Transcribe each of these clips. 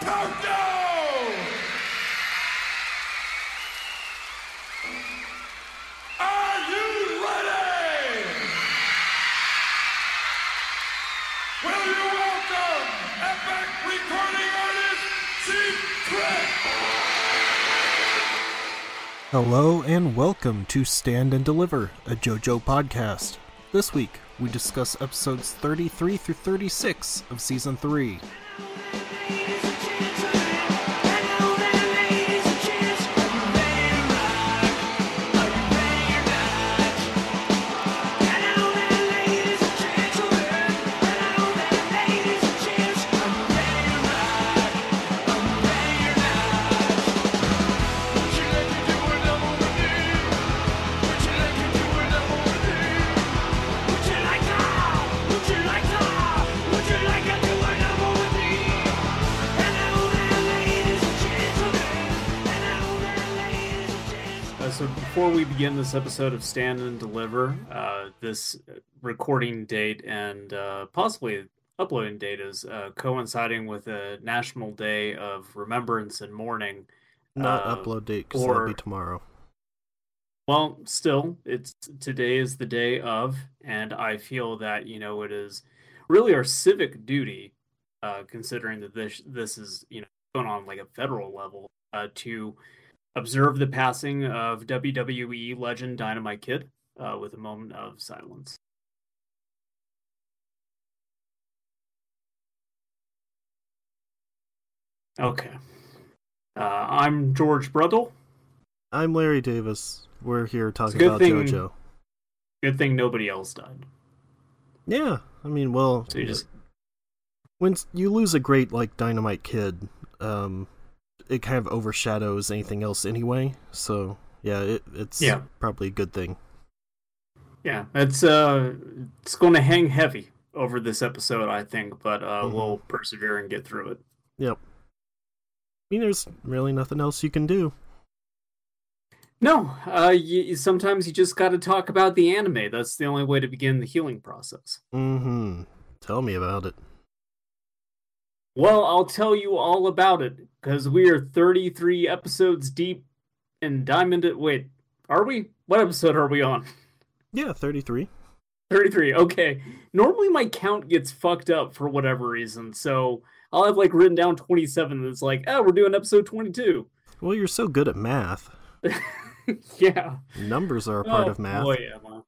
Tokyo! Are you ready? Will you welcome epic recording artist Secret? Hello and welcome to Stand and Deliver, a JoJo podcast. This week, we discuss episodes 33 through 36 of Season 3. Begin this episode of Stand and Deliver, uh, this recording date and uh, possibly uploading date is uh, coinciding with a National Day of Remembrance and Mourning. Not Uh, upload date because that'll be tomorrow. Well, still, it's today is the day of, and I feel that you know it is really our civic duty, uh, considering that this this is you know going on like a federal level, uh, to observe the passing of WWE legend Dynamite Kid uh, with a moment of silence. Okay. Uh, I'm George Brudle. I'm Larry Davis. We're here talking about thing- JoJo. Good thing nobody else died. Yeah, I mean, well, So you just when you lose a great like Dynamite Kid, um, it kind of overshadows anything else anyway. So yeah, it, it's Yeah. probably a good thing. Yeah, it's uh, it's going to hang heavy over this episode, I think, but uh, Mhm. we'll persevere and get through it. Yep. I mean, there's really nothing else you can do. No, uh, you, sometimes you just got to talk about the anime. That's the only way to begin the healing process. Mm-hmm. Tell me about it. Well, I'll tell you all about it because we are 33 episodes deep in Diamond. Wait, are we? What episode are we on? Yeah, 33. 33. Okay. Normally my count gets fucked up for whatever reason, so I'll have like written down 27 and it's like, oh, we're doing episode 22. Well, you're so good at math. yeah. Numbers are a part Oh, of math. Emma. Yeah.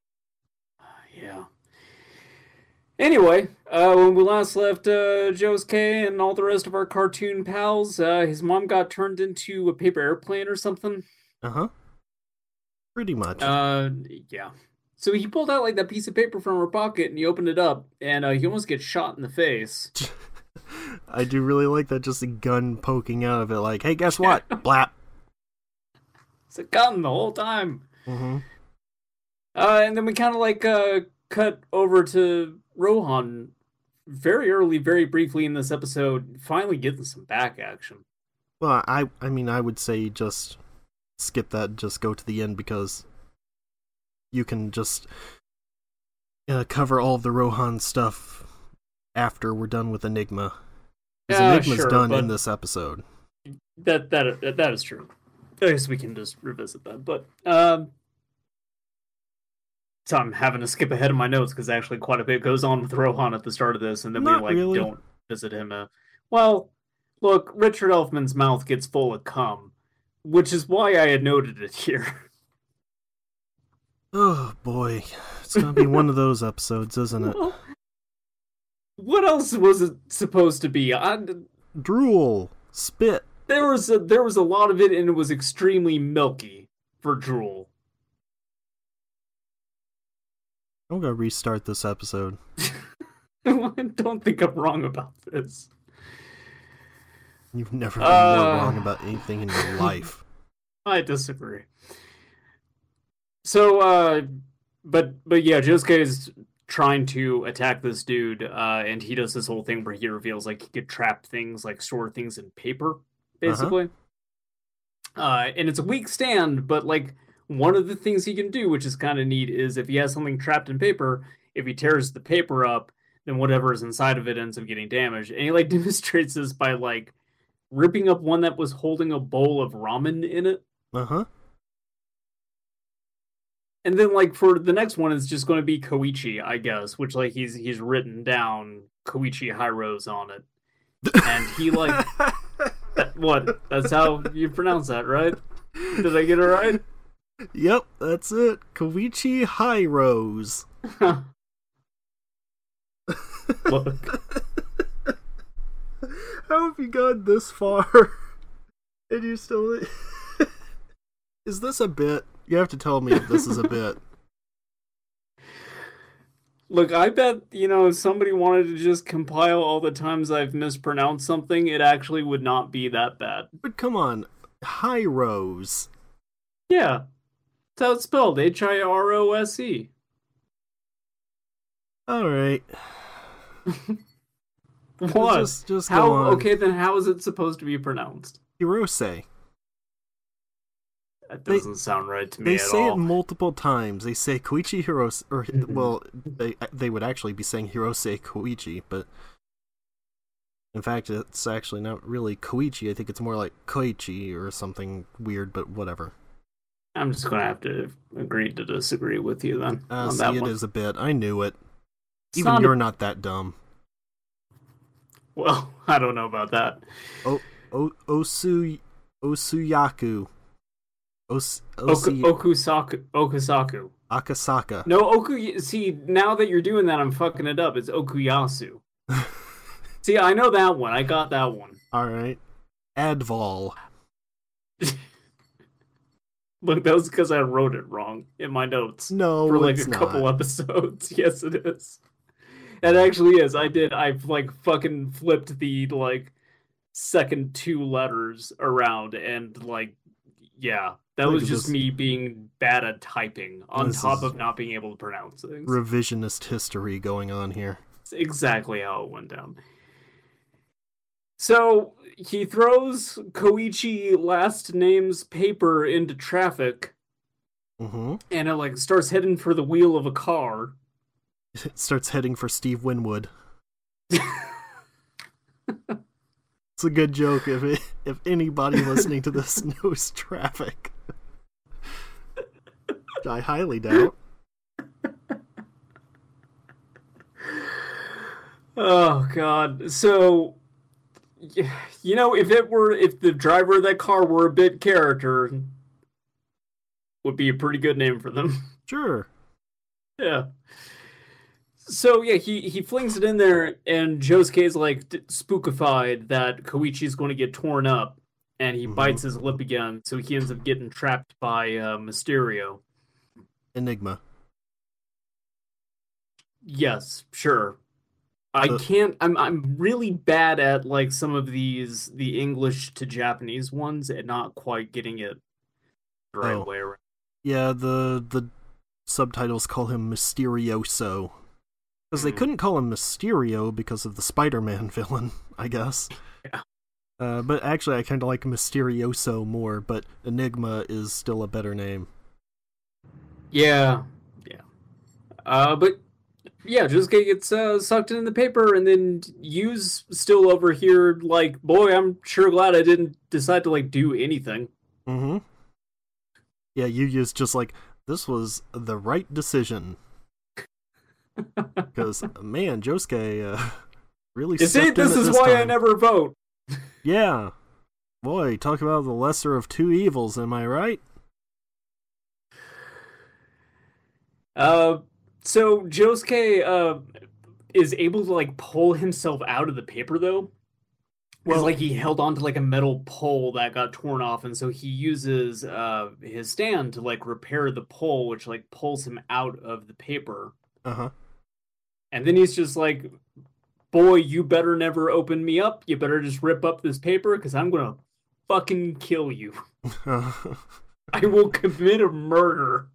Anyway, uh, when we last left uh, K and all the rest of our cartoon pals, uh, his mom got turned into a paper airplane or something. Uh huh. Pretty much. Uh, yeah. So he pulled out like that piece of paper from her pocket and he opened it up, and uh, he almost gets shot in the face. I do really like that. Just a gun poking out of it, like, hey, guess what? Blap. It's a gun the whole time. Mm-hmm. Uh, and then we kind of like uh, cut over to Rohan very early, very briefly in this episode, finally getting some back action. Well, I, I mean, I would say just skip that. and Just go to the end because you can just uh, cover all the Rohan stuff after we're done with Enigma. Because Yeah, Enigma's sure, done in this episode. That that that, that is true. I guess we can just revisit that, but um. So I'm having to skip ahead of my notes because actually quite a bit goes on with Rohan at the start of this, and then Not we like really. don't visit him. Uh, well, look, Richard Elfman's mouth gets full of cum, which is why I had noted it here. Oh boy, it's gonna be one of those episodes, isn't it? Well, what else was it supposed to be? I, Drool, spit. there was a, there was a lot of it, and it was extremely milky for drool. I'm gonna restart this episode. I don't think I'm wrong about this. You've never been Uh. more wrong about anything in your life. I disagree. So, uh, but but yeah, Josuke is trying to attack this dude, uh, and he does this whole thing where he reveals like he could trap things, like store things in paper, basically. uh and it's a weak stand, but like one of the things he can do, which is kind of neat, is if he has something trapped in paper, if he tears the paper up, then whatever is inside of it ends up getting damaged. And he like demonstrates this by like ripping up one that was holding a bowl of ramen in it. Uh huh. And then like for the next one it's just going to be Koichi, I guess, which like he's he's written down Koichi Hiros on it. And he like that, what? That's how you pronounce that, right? Did I get it right? Yep, that's it. Koichi High Rose. Look. How have you gone this far? And you still. is this a bit? You have to tell me if this is a bit. Look, I bet, you know, if somebody wanted to just compile all the times I've mispronounced something, it actually would not be that bad. But come on, High Rose. Yeah. That's how it's spelled. H I R O S E. Alright. What? Just, just how go on. okay then how is it supposed to be pronounced? Hirose. That doesn't sound right to me They say all. it multiple times. They say Koichi Hirose, or well, they they would actually be saying Hirose Koichi, but in fact, it's actually not really Koichi. I think it's more like Koichi or something weird, but whatever. I'm just gonna have to agree to disagree with you then Uh, on see, that it one. is a bit. I knew it. It's Even not you're not that dumb. Well, I don't know about that. O Osu Osuyaku. Os Oku, Okusaku. Okusaku. Akasaka. No, Oku. See, now that you're doing that, I'm fucking it up. It's Okuyasu. see, I know that one. I got that one. All right. Adval. Look, that was because I wrote it wrong in my notes No, for like a couple not. episodes. Yes, it is. It actually is. I did. I've like fucking flipped the like second two letters around, and like, yeah, that Look was just this. me being bad at typing on This top of not being able to pronounce things. Revisionist history going on here. It's exactly how it went down. So he throws Koichi last name's paper into traffic hmm and it like starts heading for the wheel of a car. It starts heading for Steve Winwood. It's a good joke if it, if anybody listening to this knows traffic. I highly doubt. Oh god. So you know, if it were if the driver of that car were a bit character would be a pretty good name for them. Sure. Yeah. So yeah, he he flings it in there, and Josuke's like d- spookified that Koichi's going to get torn up, and he Mhm. bites his lip again. So he ends up getting trapped by uh, Mysterio. Enigma. Yes, sure. I Uh, can't. I'm I'm really bad at like some of these the English to Japanese ones and not quite getting it the right Oh. way around. Yeah, the the subtitles call him Mysterioso. Because they Mm. couldn't call him Mysterio because of the Spider-Man villain, I guess. Yeah. Uh, but actually, I kind of like Mysterioso more. But Enigma is still a better name. Yeah, yeah. Uh, but yeah, Josuke gets uh, sucked in the paper, and then Yu's still over here. Like, boy, I'm sure glad I didn't decide to like do anything. Mm-hmm. Yeah, Yuya's just like this was the right decision because man, Josuke uh, really. You see, this is why I never vote. Yeah, boy, talk about the lesser of two evils. Am I right? Uh, so Josuke uh is able to like pull himself out of the paper though. Well, like he held onto like a metal pole that got torn off, and so he uses uh his stand to like repair the pole, which like pulls him out of the paper. Uh huh. And then he's just like, "Boy, you better never open me up. You better just rip up this paper, because I'm gonna fucking kill you. I will commit a murder."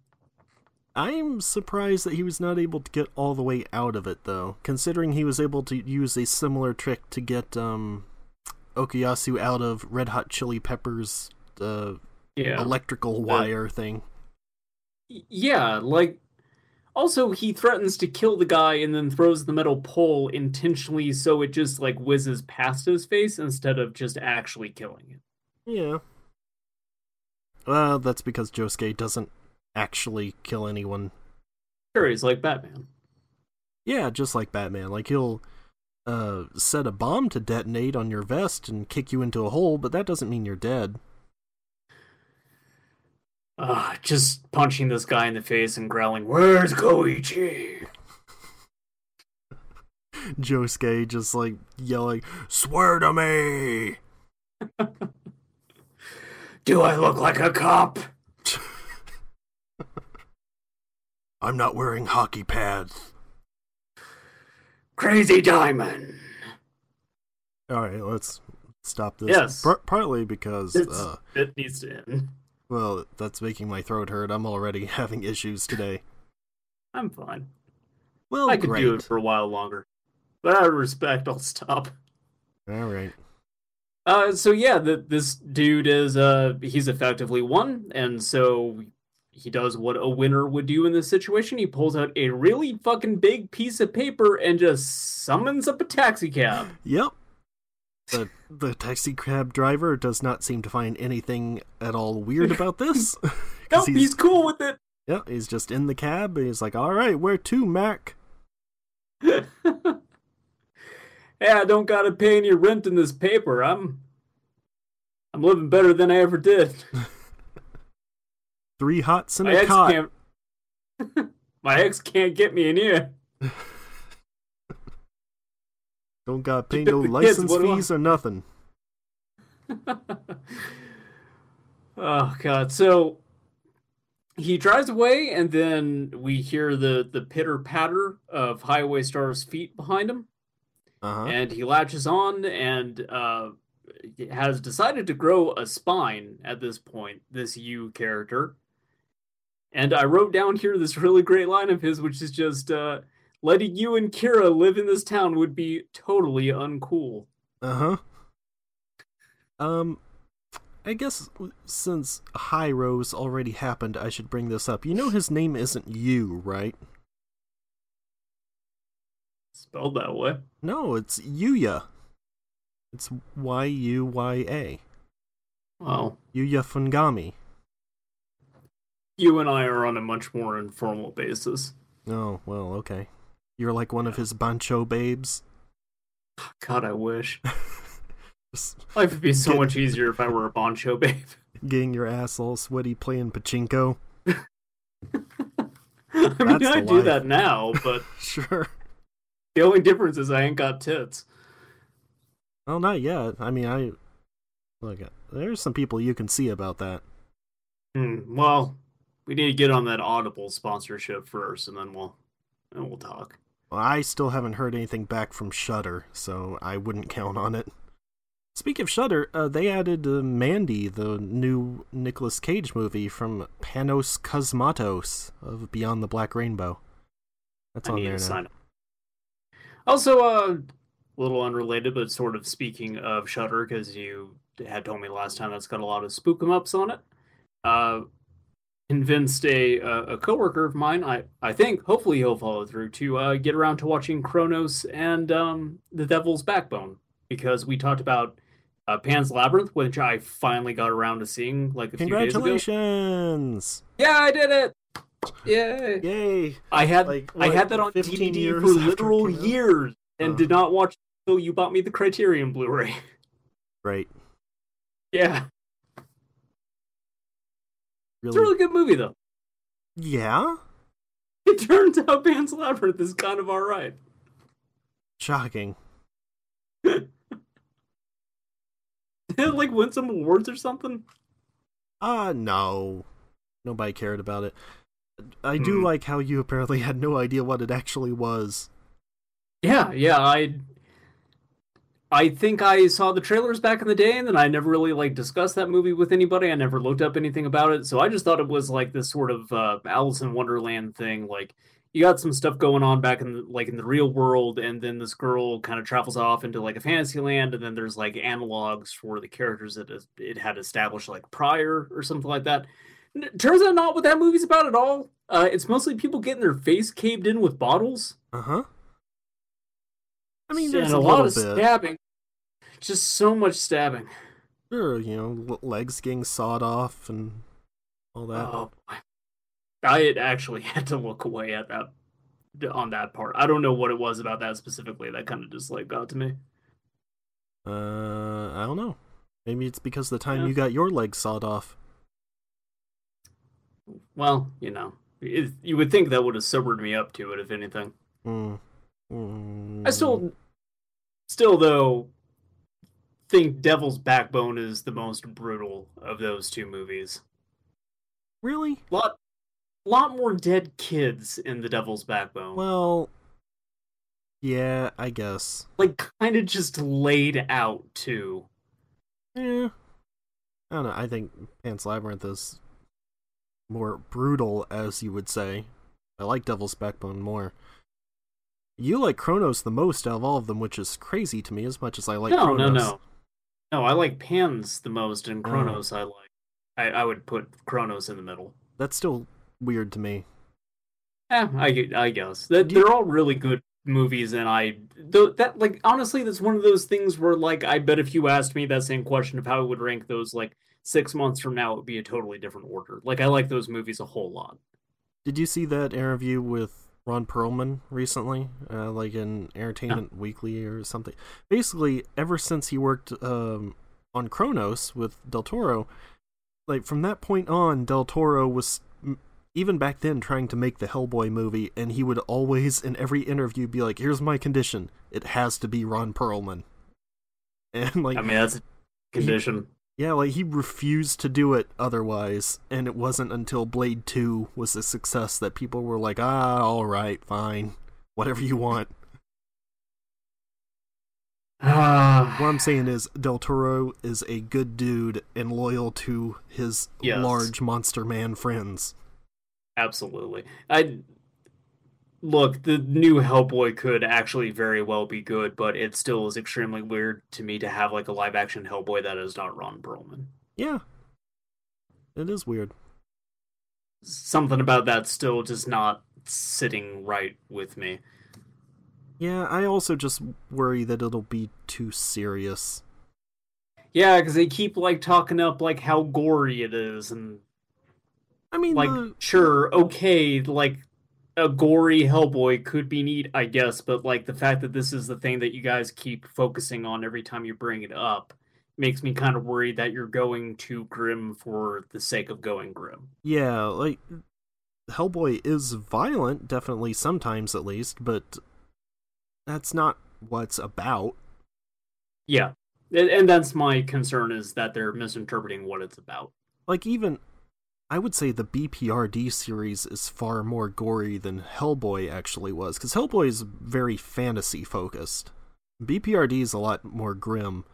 I'm surprised that he was not able to get all the way out of it, though, considering he was able to use a similar trick to get um, Okuyasu out of Red Hot Chili Peppers' uh, Yeah. electrical wire thing. Yeah like Also, he threatens to kill the guy and then throws the metal pole intentionally so it just like whizzes past his face instead of just actually killing it. Yeah. Well, that's because Josuke doesn't actually kill anyone. Sure, he's like Batman. Yeah, just like Batman. Like he'll uh, set a bomb to detonate on your vest and kick you into a hole, but that doesn't mean you're dead. Uh, just punching this guy in the face and growling, Where's Koichi? Josuke just like yelling, Swear to me! Do I look like a cop? I'm not wearing hockey pads. Crazy Diamond. Alright, let's stop this. Yes. Par- partly because, uh, it needs to end. well, that's making my throat hurt. I'm already having issues today. I'm fine. Well, I could great. do it for a while longer. But out of respect, I'll stop. Alright. Uh, so yeah, the, this dude is uh he's effectively won, and so he does what a winner would do in this situation. He pulls out a really fucking big piece of paper and just summons up a taxi cab. Yep. The the taxi cab driver does not seem to find anything at all weird about this. Nope, he's cool with it. yeah, he's just in the cab. and He's like, "All right, where to, Mac?" yeah, I don't gotta pay any rent in this paper. I'm I'm living better than I ever did. Three hots and My a cot. My ex can't get me in here. Don't got pay no kids, license I- fees or nothing. oh god. So he drives away and then we hear the the pitter patter of Highway Star's feet behind him Uh huh. and he latches on and uh has decided to grow a spine at this point this you character and i wrote down here this really great line of his which is just uh letting you and kira live in this town would be totally uncool Uh huh. Um, I guess since High Rose already happened, I should bring this up. You know his name isn't you, right? spelled that way No, it's Yuya. It's Y U Y A. well Yuya Fungami. You and i are on a much more informal basis Oh, well, okay. You're like one of his bancho babes. god i wish life would be so Get- much easier if i were a boncho babe getting your ass all sweaty playing pachinko. i mean i do life. that now but Sure. the only difference is i ain't got tits Well, not yet. I mean, I look. There's some people you can see about that. Hmm, well, we need to get on that Audible sponsorship first, and then we'll then we'll talk. Well, I still haven't heard anything back from Shudder, so I wouldn't count on it. Speak of Shudder, uh, they added uh, Mandy, the new Nicolas Cage movie from Panos Cosmatos of Beyond the Black Rainbow. That's I on need there to now. sign up. Also, uh, a little unrelated, but sort of speaking of Shudder, because you had told me last time that's got a lot of spook 'em ups on it. Uh, convinced a a a coworker of mine. I I think hopefully he'll follow through to uh, get around to watching Cronos and um, The Devil's Backbone because we talked about uh, Pan's Labyrinth, which I finally got around to seeing like a few days ago. Congratulations! Yeah, I did it. Yay! Yay! I had Like, I had that on DVD for literal years and Uh. did not watch until you bought me the Criterion Blu-ray. Right. yeah, it's a really good movie though. Yeah? It turns out Pan's Labyrinth is kind of all right. Shocking. Did it like win some awards or something? Ah, no. Nobody cared about it. I do Hmm. like how you apparently had no idea what it actually was. Yeah, yeah. I I think I saw the trailers back in the day, and then I never really like discussed that movie with anybody. I never looked up anything about it, so I just thought it was like this sort of uh, Alice in Wonderland thing. Like you got some stuff going on back in the, like in the real world, and then this girl kind of travels off into like a fantasy land, and then there's like analogs for the characters that it- had established like prior or something like that. Turns out not what that movie's about at all. Uh, it's mostly people getting their face caved in with bottles. Uh huh. I mean, and there's a, a, lot of bit. stabbing. Just so much stabbing. Sure, you know, legs getting sawed off and all that. Oh, boy. I had actually had to look away at that on that part. I don't know what it was about that specifically that kind of just like got to me. Uh, I don't know. Maybe it's because the time Yeah. you got your legs sawed off. Well, you know, it, you would think that would have sobered me up to it, if anything. Mm. Mm. I still, still though, think Devil's Backbone is the most brutal of those two movies. really Lot, lot more dead kids in the Devil's Backbone. well. Yeah, I guess. like kind of just laid out too. Yeah. I don't know. I think Pan's Labyrinth is more brutal, as you would say. I like Devil's Backbone more. You like Cronos the most out of all of them, which is crazy to me as much as I like no, Cronos. no, no, no. I like Pans the most, and Oh. Cronos I like. I, I would put Cronos in the middle. That's still weird to me. Yeah, I, I guess that they're all really good movies, and I though that like honestly, that's one of those things where like I bet if you asked me that same question of how I would rank those like six months from now, it would be a totally different order. Like I like those movies a whole lot. Did you see that interview with Ron Perlman recently? Uh, like in Entertainment Weekly or something? Basically, ever since he worked um, on Cronos with Del Toro, like from that point on, Del Toro was even back then trying to make the Hellboy movie, and he would always, in every interview, be like, "Here's my condition: it has to be Ron Perlman." And like, I mean, that's a condition. Yeah, like he refused to do it otherwise, and it wasn't until Blade 2 was a success that people were like, ah, alright, fine, whatever you want. Ah, What I'm saying is, Del Toro is a good dude and loyal to his Yes. large monster man friends. Absolutely. I look, the new Hellboy could actually very well be good, but it still is extremely weird to me to have like a live action Hellboy that is not Ron Perlman. Yeah. It is weird. Something about that still just not sitting right with me. Yeah, I also just worry that it'll be too serious. Yeah, because they keep like talking up like how gory it is, and I mean, like the- sure, okay, like a gory Hellboy could be neat, I guess, but like the fact that this is the thing that you guys keep focusing on every time you bring it up makes me kind of worried that you're going too grim for the sake of going grim. yeah, like, Hellboy is violent, definitely sometimes at least, but that's not what's about. Yeah. And, and that's my concern is that they're misinterpreting what it's about. Like, even, I would say the BPRD series is far more gory than Hellboy actually was, because Hellboy is very fantasy focused. BPRD is a lot more grim.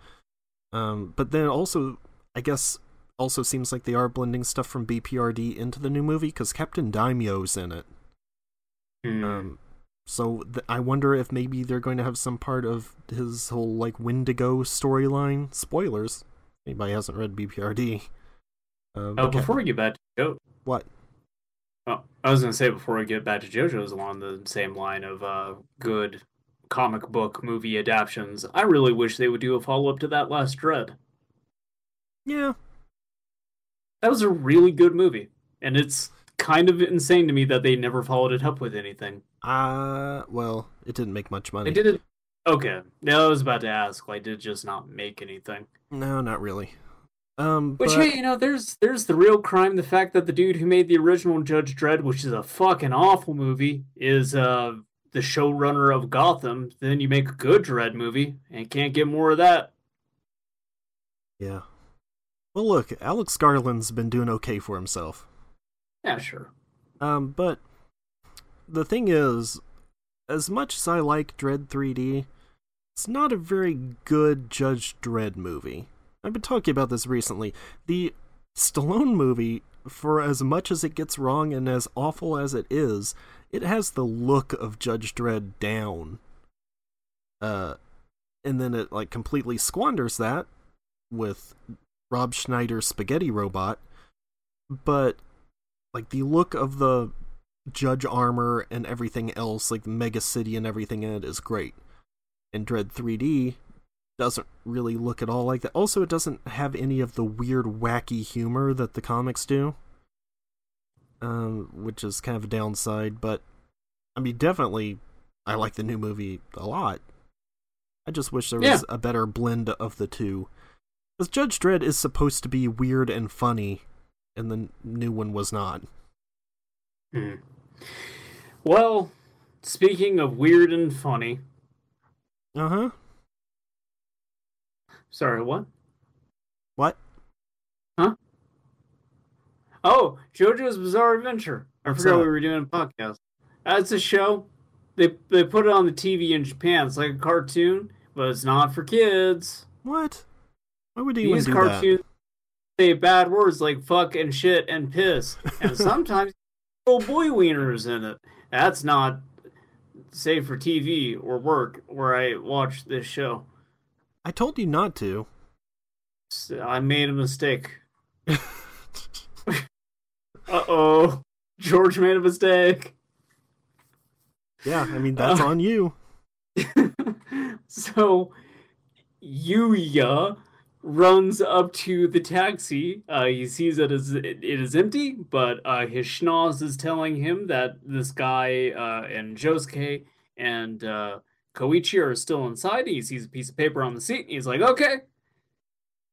Um, but then also, I guess, also seems like they are blending stuff from BPRD into the new movie, because Captain Daimio's in it. Hmm. Um, so th- I wonder if maybe they're going to have some part of his whole like Wendigo storyline. Spoilers. Anybody hasn't read BPRD? Uh, oh, but before we get back to Jo- what? oh, I was going to say before we get back to JoJo's along the same line of uh, good comic book movie adaptions, I really wish they would do a follow up to that last Dredd. Yeah, That was a really good movie, and it's kind of insane to me that they never followed it up with anything. uh, well, it didn't make much money. It did it. Okay, now I was about to ask, like, did it just not make anything? No, not really. Um, Which, but hey, you know, there's there's the real crime. The fact that the dude who made the original Judge Dredd, which is a fucking awful movie, is uh the showrunner of Gotham. Then you make a good Dredd movie and can't get more of that. yeah. Well, look, Alex Garland's been doing okay for himself. Yeah, sure. Um, but the thing is, as much as I like Dredd 3D, it's not a very good Judge Dredd movie. I've been talking about this recently. The Stallone movie, for as much as it gets wrong and as awful as it is, it has the look of Judge Dredd down. Uh, and then it like completely squanders that with Rob Schneider's spaghetti robot. But like the look of the Judge armor and everything else, like the Mega City and everything in it, is great. And Dredd 3D doesn't really look at all like that. Also, it doesn't have any of the weird, wacky humor that the comics do, um, which is kind of a downside. But I mean, definitely, I like the new movie a lot. I just wish there was Yeah. a better blend of the two. Because Judge Dredd is supposed to be weird and funny, and the new one was not. Hmm. Well, speaking of weird and funny, Uh huh. Sorry, what? What? Huh? Oh, JoJo's Bizarre Adventure. I What's forgot that? we were doing a podcast. That's a show. They they put it on the TV in Japan. It's like a cartoon, but it's not for kids. What? Why would These do cartoons say bad words like fuck and shit and piss, and sometimes little boy wieners in it. That's not safe for TV or work where I watch this show. I told you not to. I made a mistake. Uh oh, George made a mistake. yeah, I mean that's Uh. on you. so Yuya runs up to the taxi. Uh, he sees that it is, it is empty, but uh, his schnoz is telling him that this guy uh, and Josuke and uh, Koichi are still inside. He sees a piece of paper on the seat. He's like, okay.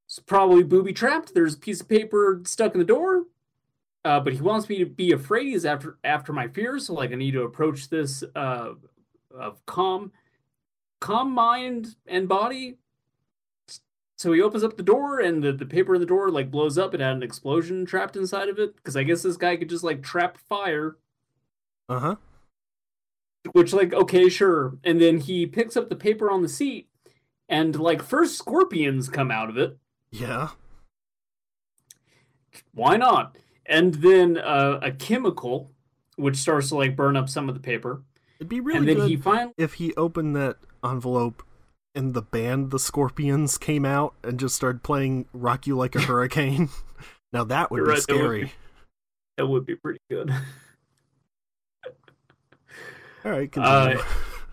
It's probably booby trapped. There's a piece of paper stuck in the door. Uh, but he wants me to be afraid. He's after after my fears. So like I need to approach this uh, of calm calm mind and body. So he opens up the door and the, the paper in the door like blows up. It had an explosion trapped inside of it. Because I guess this guy could just like trap fire. Uh huh. Which like, okay, sure. And then he picks up the paper on the seat and like first scorpions come out of it. Yeah. Why not? And then uh, a chemical which starts to like burn up some of the paper. It'd be really and then good he finally if he opened that envelope and the band the Scorpions came out and just started playing "Rock You Like a Hurricane." now that would You're be right, that would scary. be- that would be pretty good. All right, continue. Uh,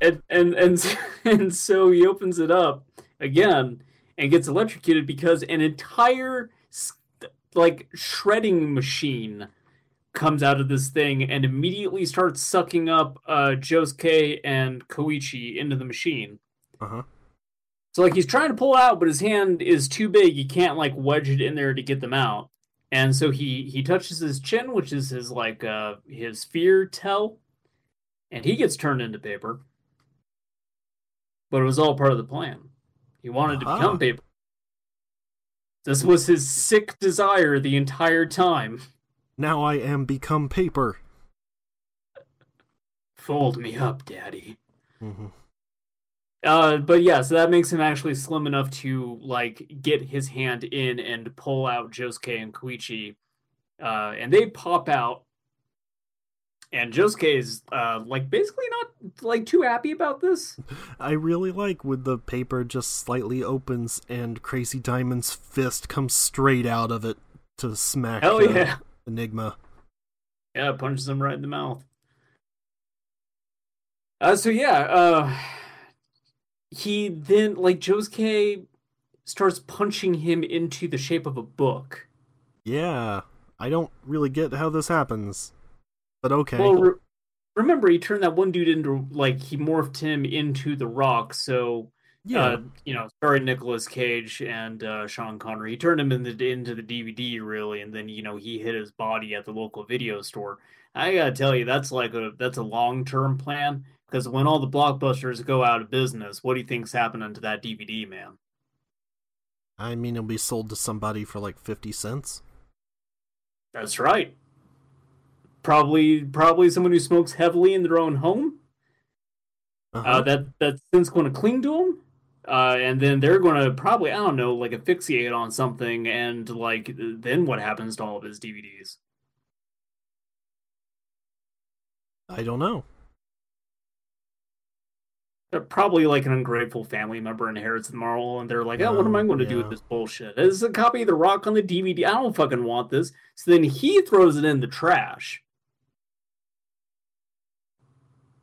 and and and and so he opens it up again and gets electrocuted because an entire like shredding machine comes out of this thing and immediately starts sucking up uh Josuke and Koichi into the machine. uh huh. So like he's trying to pull out, but his hand is too big. He can't like wedge it in there to get them out. And so he he touches his chin, which is his like uh his fear tell, and he gets turned into paper. But it was all part of the plan. He wanted to become paper. This was his sick desire the entire time. Now I am become paper. Fold me up, daddy. hmm Uh, but yeah, so that makes him actually slim enough to like get his hand in and pull out Josuke and Koichi, uh, and they pop out. And Josuke is uh, like basically not like too happy about this. I really like when the paper just slightly opens and Crazy Diamond's fist comes straight out of it to smack Hell uh, yeah, Enigma. yeah, punches him right in the mouth. Uh, so yeah, uh, he then like Josuke starts punching him into the shape of a book. Yeah, I don't really get how this happens, but okay. Well, re- remember he turned that one dude into like he morphed him into the Rock. So yeah, uh, you know, starring Nicolas Cage and uh, Sean Connery. He turned him into into the DVD really, and then you know he hit his body at the local video store. I gotta tell you, that's like a that's a long term plan because when all the blockbusters go out of business, what do you think's happening to that DVD, man? I mean it'll be sold to somebody for like fifty cents. That's right. Probably probably someone who smokes heavily in their own home. Uh-huh. uh, that that's since going to cling to them, uh, and then they're going to probably I don't know like asphyxiate on something, and like then what happens to all of his DVDs? I don't know. They're probably like an ungrateful family member inherits them all, and they're like, "Oh, what am I Oh, going to do with this bullshit? This is a copy of The Rock on the DVD. I don't fucking want this." So then he throws it in the trash.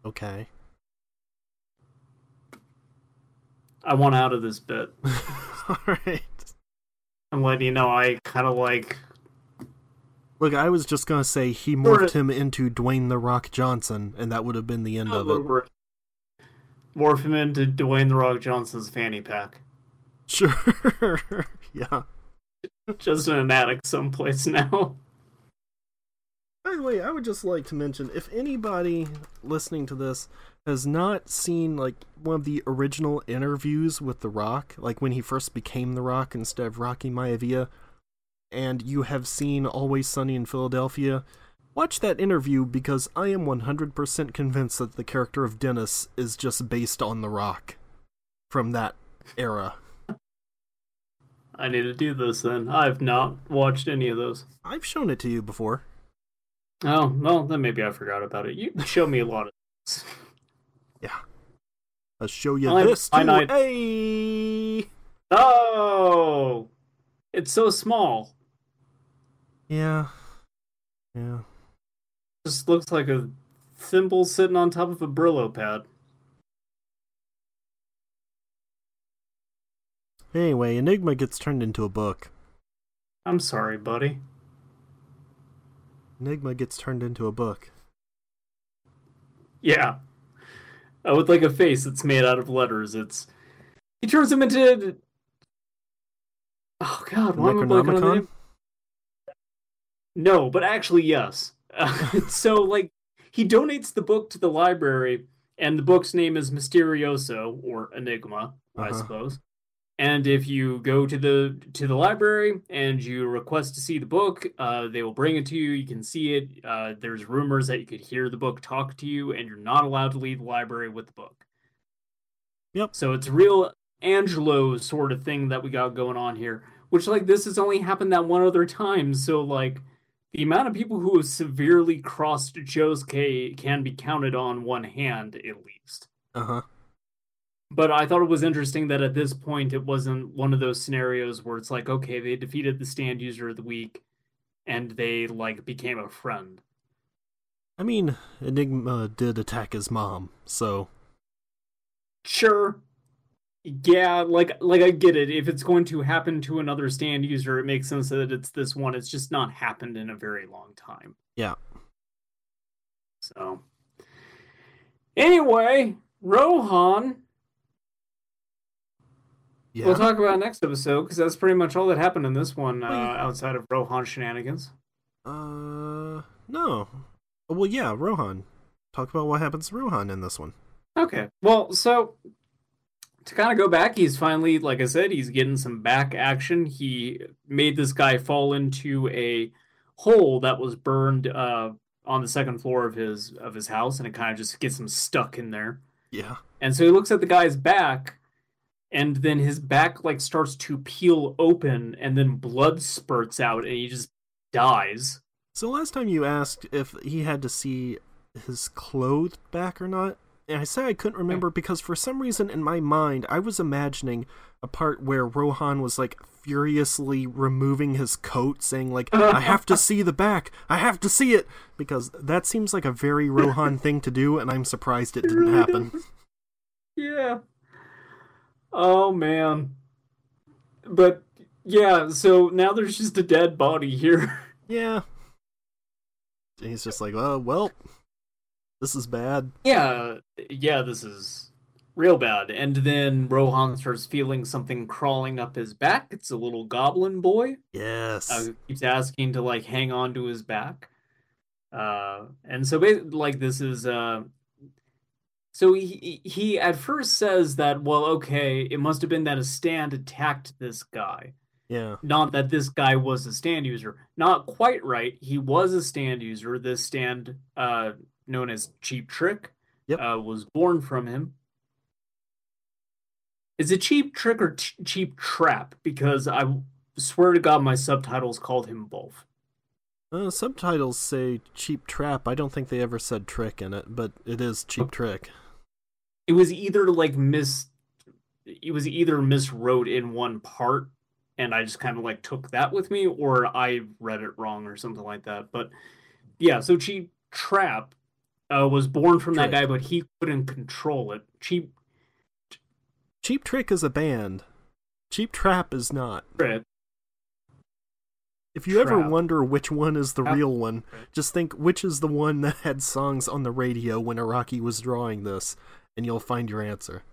Okay. I want out of this bit. Alright. I'm letting you know I kind of like. Look, I was just gonna say he morphed him into Dwayne the Rock Johnson, and that would have been the end of it. Morph him into Dwayne the Rock Johnson's fanny pack. Sure. yeah. Just in an attic someplace now. By the way, I would just like to mention if anybody listening to this has not seen like one of the original interviews with The Rock, like when he first became The Rock instead of Rocky Maivia, and you have seen Always Sunny in Philadelphia, watch that interview because I am 100% convinced that the character of Dennis is just based on The Rock from that era. I need to do this then. I've not watched any of those. I've shown it to you before. Oh, well, then maybe I forgot about it. You show me a lot of this. Yeah. I'll show you I- this too. Hey! Oh! It's so small. Yeah. Yeah. Just looks like a thimble sitting on top of a Brillo pad. Anyway, Enigma gets turned into a book. I'm sorry, buddy. Enigma gets turned into a book. Yeah. Uh, with like a face that's made out of letters. It's he turns him into Oh god, why am I on the name? No, but actually yes. so like he donates the book to the library and the book's name is Mysterioso or Enigma, I Uh-huh. suppose. And if you go to the to the library and you request to see the book, uh, they will bring it to you. You can see it. Uh, there's rumors that you could hear the book talk to you, and you're not allowed to leave the library with the book. Yep. So it's real Angelo sort of thing that we got going on here. Which like this has only happened that one other time. So like the amount of people who have severely crossed Josuke can be counted on one hand at least. Uh huh. But I thought it was interesting that at this point it wasn't one of those scenarios where it's like, okay, they defeated the stand user of the week and they like became a friend. I mean, Enigma did attack his mom, so Sure. Yeah, like like I get it. If it's going to happen to another stand user, it makes sense that it's this one. It's just not happened in a very long time. Yeah. So anyway, Rohan yeah. We'll talk about next episode because that's pretty much all that happened in this one uh, outside of Rohan shenanigans. Uh, no. Well, yeah, Rohan. Talk about what happens to Rohan in this one. Okay. Well, so to kind of go back, he's finally, like I said, he's getting some back action. He made this guy fall into a hole that was burned uh, on the second floor of his of his house, and it kind of just gets him stuck in there. Yeah. And so he looks at the guy's back, and then his back like starts to peel open, and then blood spurts out, and he just dies. So last time you asked if he had to see his clothed back or not, and I say I couldn't remember because for some reason in my mind I was imagining a part where Rohan was like furiously removing his coat, saying like, "I have to see the back, I have to see it," because that seems like a very Rohan thing to do, and I'm surprised it didn't happen. Yeah. Oh man. But yeah, so now there's just a dead body here. Yeah. And he's just like, "Oh well, this is bad." yeah, yeah, this is real bad. And then Rohan starts feeling something crawling up his back. It's a little goblin boy. Yes. Uh, keeps asking to like hang on to his back. Uh, and so like this is uh, so he he at first says that well, okay, it must have been that a stand attacked this guy. yeah. not that this guy was a stand user. Not quite right. He was a stand user. This stand, uh, known as Cheap Trick, Yep. uh, was born from him. Is it Cheap Trick or t- Cheap Trap? Because I swear to God, my subtitles called him both. Uh, subtitles say cheap trap. I don't think they ever said trick in it, but it is cheap trick. It was either like miss it was either miswrote in one part, and I just kind of like took that with me, or I read it wrong or something like that. But yeah, so Cheap Trap uh, was born from that guy, but he couldn't control it. Cheap Cheap Trick is a band. Cheap Trap is not. Trick. If you ever wonder which one is the Trap. real one, just think which is the one that had songs on the radio when Araki was drawing this, and you'll find your answer.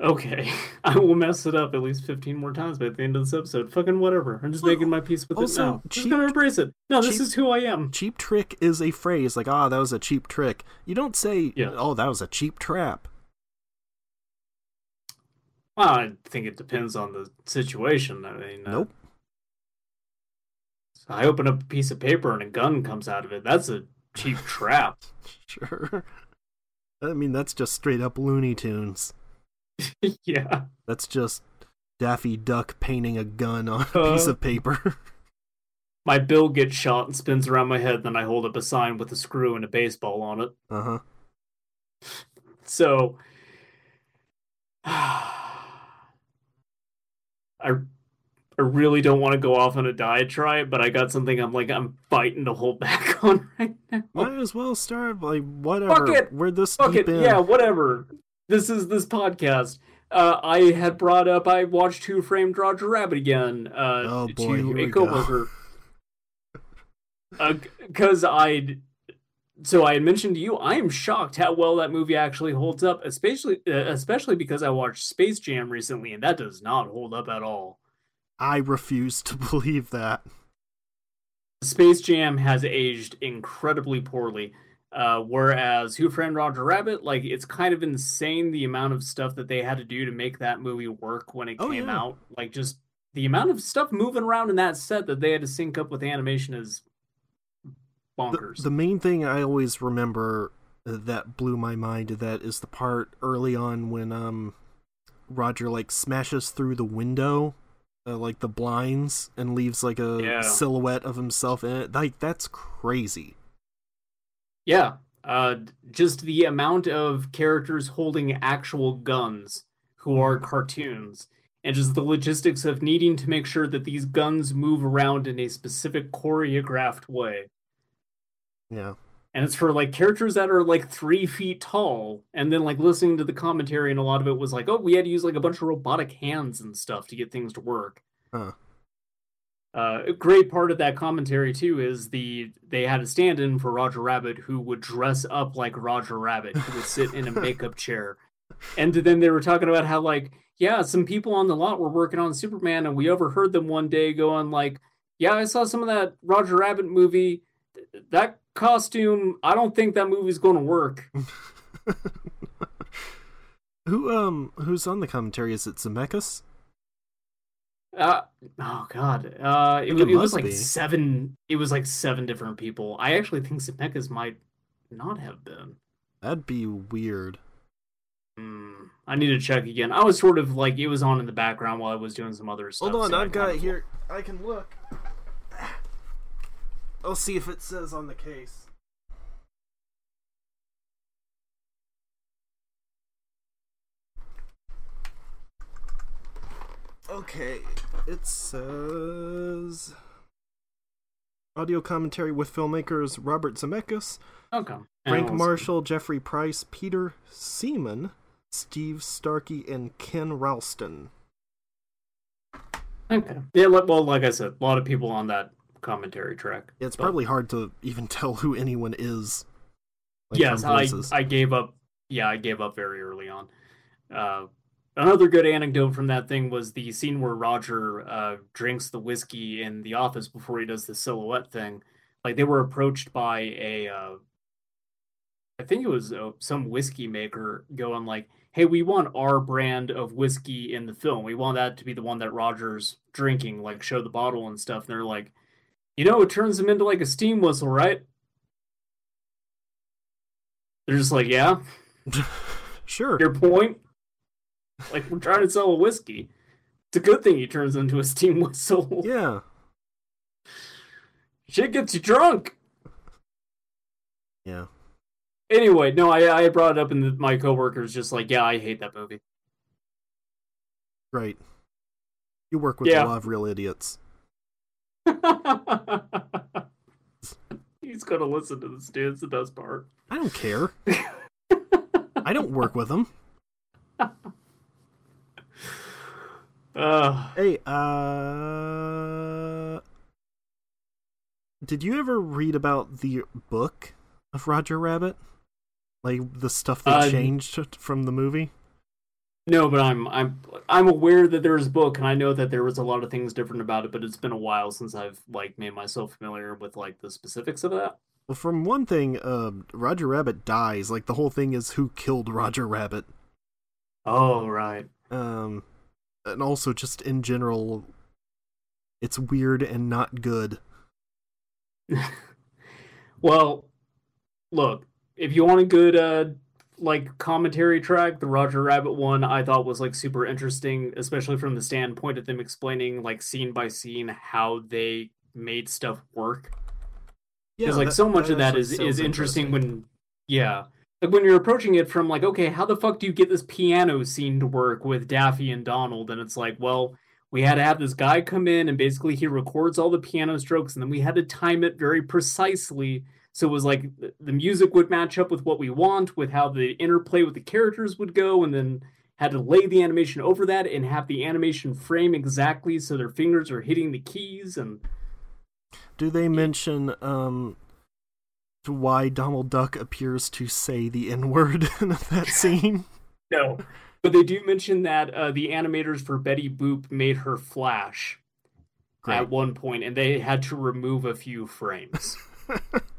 Okay, I will mess it up at least fifteen more times by the end of this episode. Fucking whatever. I'm just Well, making my peace with also, it now. I'm just gonna embrace it. No, this is who I am. Cheap Trick is a phrase like, ah, that was a cheap trick. You don't say, Yeah. oh, that was a cheap trap. Well, I think it depends on the situation. I mean, uh, Nope. I open up a piece of paper and a gun comes out of it. That's a cheap trap. Sure. I mean, that's just straight up Looney Tunes. yeah. That's just Daffy Duck painting a gun on a piece Uh. of paper. My bill gets shot and spins around my head, then I hold up a sign with a screw and a baseball on it. uh huh. So I I really don't want to go off on a diatribe, but I got something I'm like I'm fighting to hold back on right now. Might as well start like whatever. Fuck it. We're this Fuck deep it. in. Yeah, whatever. This is this podcast. Uh, I had brought up I watched Who Framed Roger Rabbit again uh, Oh, boy, to a coworker because I so I had mentioned to you I am shocked how well that movie actually holds up, especially uh, especially because I watched Space Jam recently and that does not hold up at all. I refuse to believe that. Space Jam has aged incredibly poorly. Uh, whereas Who Framed Roger Rabbit, like it's kind of insane the amount of stuff that they had to do to make that movie work when it Oh, came yeah. out. Like just the amount of stuff moving around in that set that they had to sync up with animation is The, bonkers. the main thing I always remember that blew my mind that is the part early on when um Roger like smashes through the window, uh, like the blinds, and leaves like a Yeah. silhouette of himself in it. Like that's crazy. Yeah, uh, just the amount of characters holding actual guns who are cartoons, and just the logistics of needing to make sure that these guns move around in a specific choreographed way. Yeah. And it's for like characters that are like three feet tall, and then like listening to the commentary, and a lot of it was like, oh, we had to use like a bunch of robotic hands and stuff to get things to work. Huh. Uh, a great part of that commentary too is the they had a stand-in for Roger Rabbit who would dress up like Roger Rabbit, who would sit in a makeup chair, and then they were talking about how like yeah, some people on the lot were working on Superman, and we overheard them one day going like, yeah, I saw some of that Roger Rabbit movie. Th- That costume, I don't think that movie's going to work. Who um who's on the commentary? Is it Zemeckis? Uh, oh god. Uh, it, it it was like be. seven. It was like seven different people. I actually think Zemeckis might not have been. That'd be weird. Hmm. I need to check again. I was sort of like it was on in the background while I was doing some other stuff. Hold on, so I've got it here. I can look. I'll see if it says on the case. Okay, it says audio commentary with filmmakers Robert Zemeckis, oh, Okay. Frank And Marshall, Jeffrey Price, Peter Seaman, Steve Starkey, and Ken Ralston. Okay. Yeah. Well, like I said, a lot of people on that commentary track. It's But- probably hard to even tell who anyone is. like, yes, I. I gave up. Yeah, I gave up very early on. Uh, another good anecdote from that thing was the scene where Roger uh, drinks the whiskey in the office before he does the silhouette thing. Like they were approached by a, uh, I think it was uh, some whiskey maker going like, "Hey, we want our brand of whiskey in the film. We want that to be the one that Roger's drinking. Like, show the bottle and stuff." And they're like, "You know, it turns him into like a steam whistle, right?" They're just like, "Yeah." sure. Your point? Like we're trying to sell a whiskey. It's a good thing he turns into a steam whistle. Yeah. Shit gets you drunk. Yeah. Anyway, no, I I brought it up and my coworkers just like, yeah, I hate that movie. Right. You work with Yeah. a lot of real idiots. He's gonna listen to this, dude. It's the best part. I don't care. I don't work with him. Uh, Hey, uh Did you ever read about the book of Roger Rabbit? Like the stuff they Uh, changed from the movie? No, but I'm I'm I'm aware that there's a book, and I know that there was a lot of things different about it. But it's been a while since I've like made myself familiar with like the specifics of that. Well, from one thing, uh, Roger Rabbit dies. Like the whole thing is who killed Roger Rabbit. Oh right. Um, and also just in general, it's weird and not good. well, look, if you want a good uh like commentary track, the Roger Rabbit one I thought was like super interesting, especially from the standpoint of them explaining like scene by scene how they made stuff work. Because like that- so much of that is is is interesting when yeah. Like when you're approaching it from like, okay, how the fuck do you get this piano scene to work with Daffy and Donald? And it's like, well, we had to have this guy come in and basically he records all the piano strokes and then we had to time it very precisely so it was like the music would match up with what we want with how the interplay with the characters would go and then had to lay the animation over that and have the animation frame exactly so their fingers are hitting the keys and Do they mention um why Donald Duck appears to say the N word in that scene? no but they do mention that uh, the animators for betty boop made her flash Great. at one point and they had to remove a few frames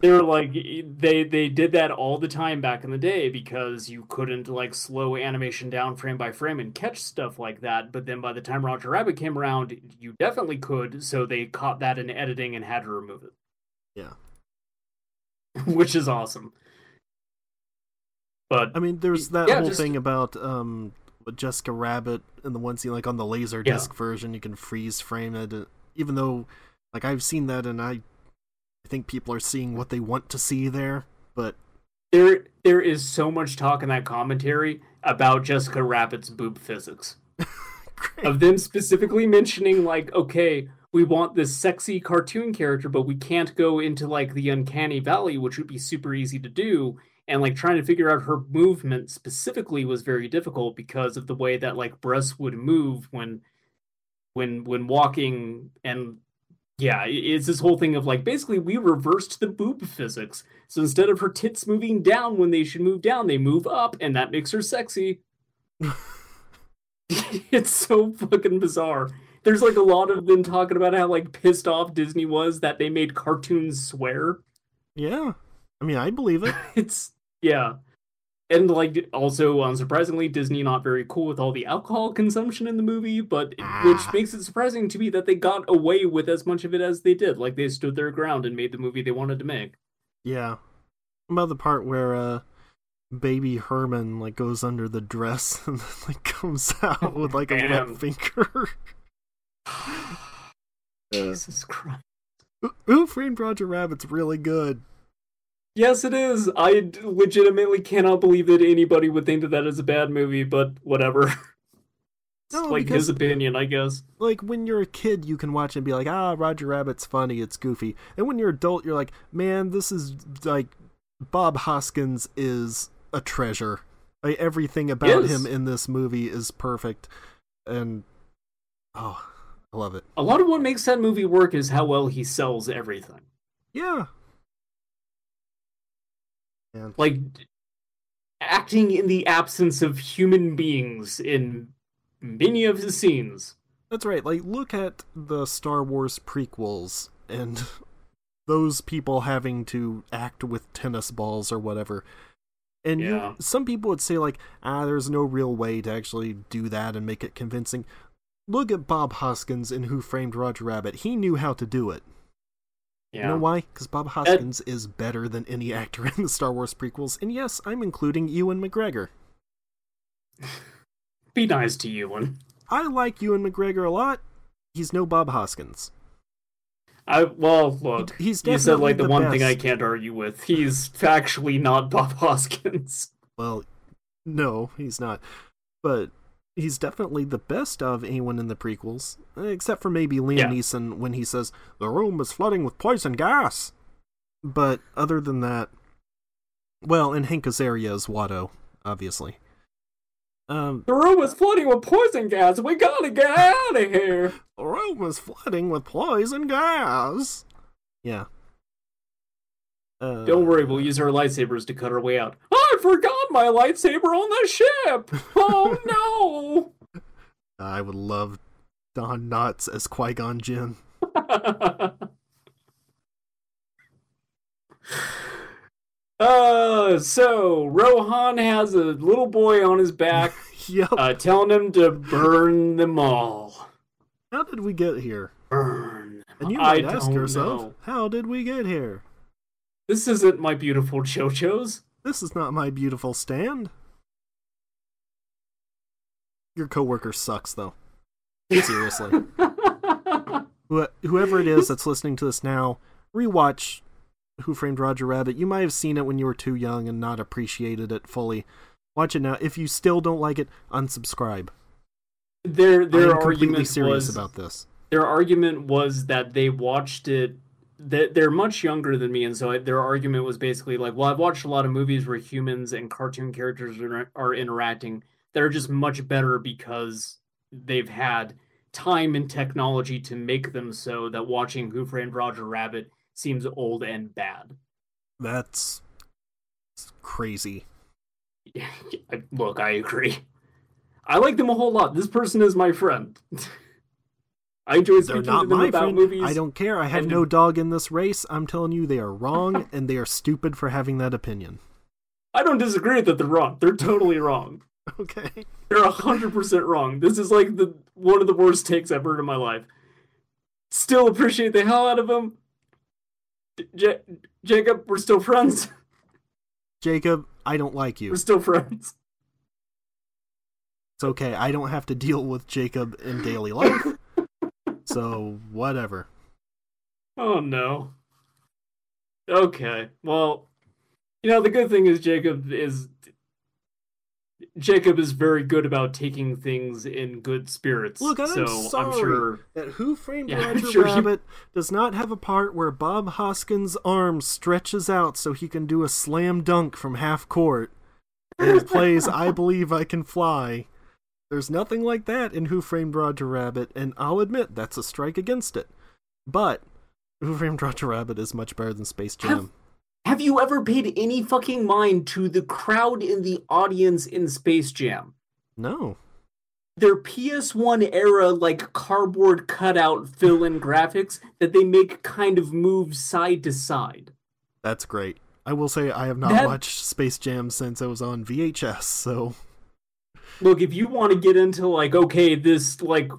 they were like they they did that all the time back in the day because you couldn't like slow animation down frame by frame and catch stuff like that but then by the time roger rabbit came around you definitely could so they caught that in editing and had to remove it Yeah. which is awesome but I mean, there's that Yeah, whole just- thing about um Jessica Rabbit and the one scene like on the laser Yeah. version, you can freeze frame it. uh, Even though, like, I've seen that and I, I think people are seeing what they want to see there. But there there is so much talk in that commentary about Jessica Rabbit's boob physics. Of them specifically mentioning like, okay, we want this sexy cartoon character, but we can't go into like the uncanny valley, which would be super easy to do. And like trying to figure out her movement specifically was very difficult because of the way that like breasts would move when when when walking and yeah, it's this whole thing of like basically we reversed the boob physics. So instead of her tits moving down when they should move down, they move up, and that makes her sexy. it's so fucking bizarre. There's like a lot of them talking about how like pissed off Disney was that they made cartoons swear. yeah, I mean, I believe it. It's yeah. And like also unsurprisingly, Disney not very cool with all the alcohol consumption in the movie, but Ah. which makes it surprising to me that they got away with as much of it as they did. Like they stood their ground and made the movie they wanted to make. Yeah, about the part where uh, baby Herman like goes under the dress and then like comes out with like a wet finger. Jesus Christ. Who framed Roger Rabbit's really good. Yes, it is. I legitimately cannot believe that anybody would think that that is a bad movie, but whatever. No, like because- his opinion, I guess. like when you're a kid you can watch and be like ah roger rabbit's funny it's goofy and when you're adult you're like man this is like bob hoskins is a treasure like, everything about Yes. him in this movie is perfect and oh i love it A lot of what makes that movie work is how well he sells everything. yeah and Like acting in the absence of human beings in many of his scenes. that's right like look at the star wars prequels and those people having to act with tennis balls or whatever. And you- some people would say like ah there's no real way to actually do that and make it convincing. Look at bob hoskins in who framed roger rabbit. He knew how to do it Yeah. you know why because bob hoskins is better than any actor in the star wars prequels and yes i'm including ewan mcgregor Be nice to Ewan. i like ewan mcgregor a lot he's no bob hoskins I well look. He- he's you said like the, the one thing I can't argue with. He's factually not Bob Hoskins. Well, no, he's not. But he's definitely the best of anyone in the prequels, except for maybe Liam Yeah. Neeson when he says, The room is flooding with poison gas. but other than that, well, and Hank Azaria is Watto, obviously. Um, The room is flooding with poison gas. We gotta get out of here. the room is flooding with poison gas. Yeah. Uh, Don't worry, we'll use our lightsabers to cut our way out. I forgot my lightsaber on the ship. Oh no! I would love Don Knotts as Qui Gon Jinn. Uh, so Rohan has a little boy on his back, Yep. uh, telling him to burn them all. How did we get here? Burn. And you I might ask yourself, know. how did we get here? This isn't my beautiful chochos. This is not my beautiful stand. Your coworker sucks, though. Seriously. Whoever it is that's listening to this now, rewatch Who Framed Roger Rabbit. You might have seen it when you were too young and not appreciated it fully. Watch it now. If you still don't like it, unsubscribe. their their I'm completely argument serious was about this. their argument was that they watched it that they're much younger than me and so I, their argument was basically like well i've watched a lot of movies where humans and cartoon characters are, are interacting that are just much better because they've had time and technology to make them so that watching who framed roger rabbit seems old and bad. That's crazy. Look i agree. I like them a whole lot. This person is my friend i enjoy They're speaking to not them my about friend. movies I don't care. I have and- no dog in this race. I'm telling you, they are wrong, and they are stupid for having that opinion. I don't disagree that they're wrong. They're totally wrong. Okay. They're hundred percent wrong. This is like the one of the worst takes I've heard in my life. Still appreciate the hell out of them. J- Jacob, we're still friends. Jacob, I don't like you. We're still friends. It's okay. I don't have to deal with Jacob in daily life. So, whatever. Oh no. Okay. Well, you know the good thing is Jacob is Jacob is very good about taking things in good spirits. Look, I'm so sorry. I'm sure That Who Framed Yeah, Roger sure he- Rabbit does not have a part where Bob Hoskins' arm stretches out so he can do a slam dunk from half court and plays I Believe I Can Fly. There's nothing like that in Who Framed Roger Rabbit, and I'll admit that's a strike against it. But Who Framed Roger Rabbit is much better than Space Jam. Have- Have you ever paid any fucking mind to the crowd in the audience in Space Jam? No. Their PS1 era, like cardboard cutout fill in graphics that they make kind of move side to side. That's great. I will say I have not That- watched Space Jam since I was on VHS, so Look, if you want to get into like, okay, this like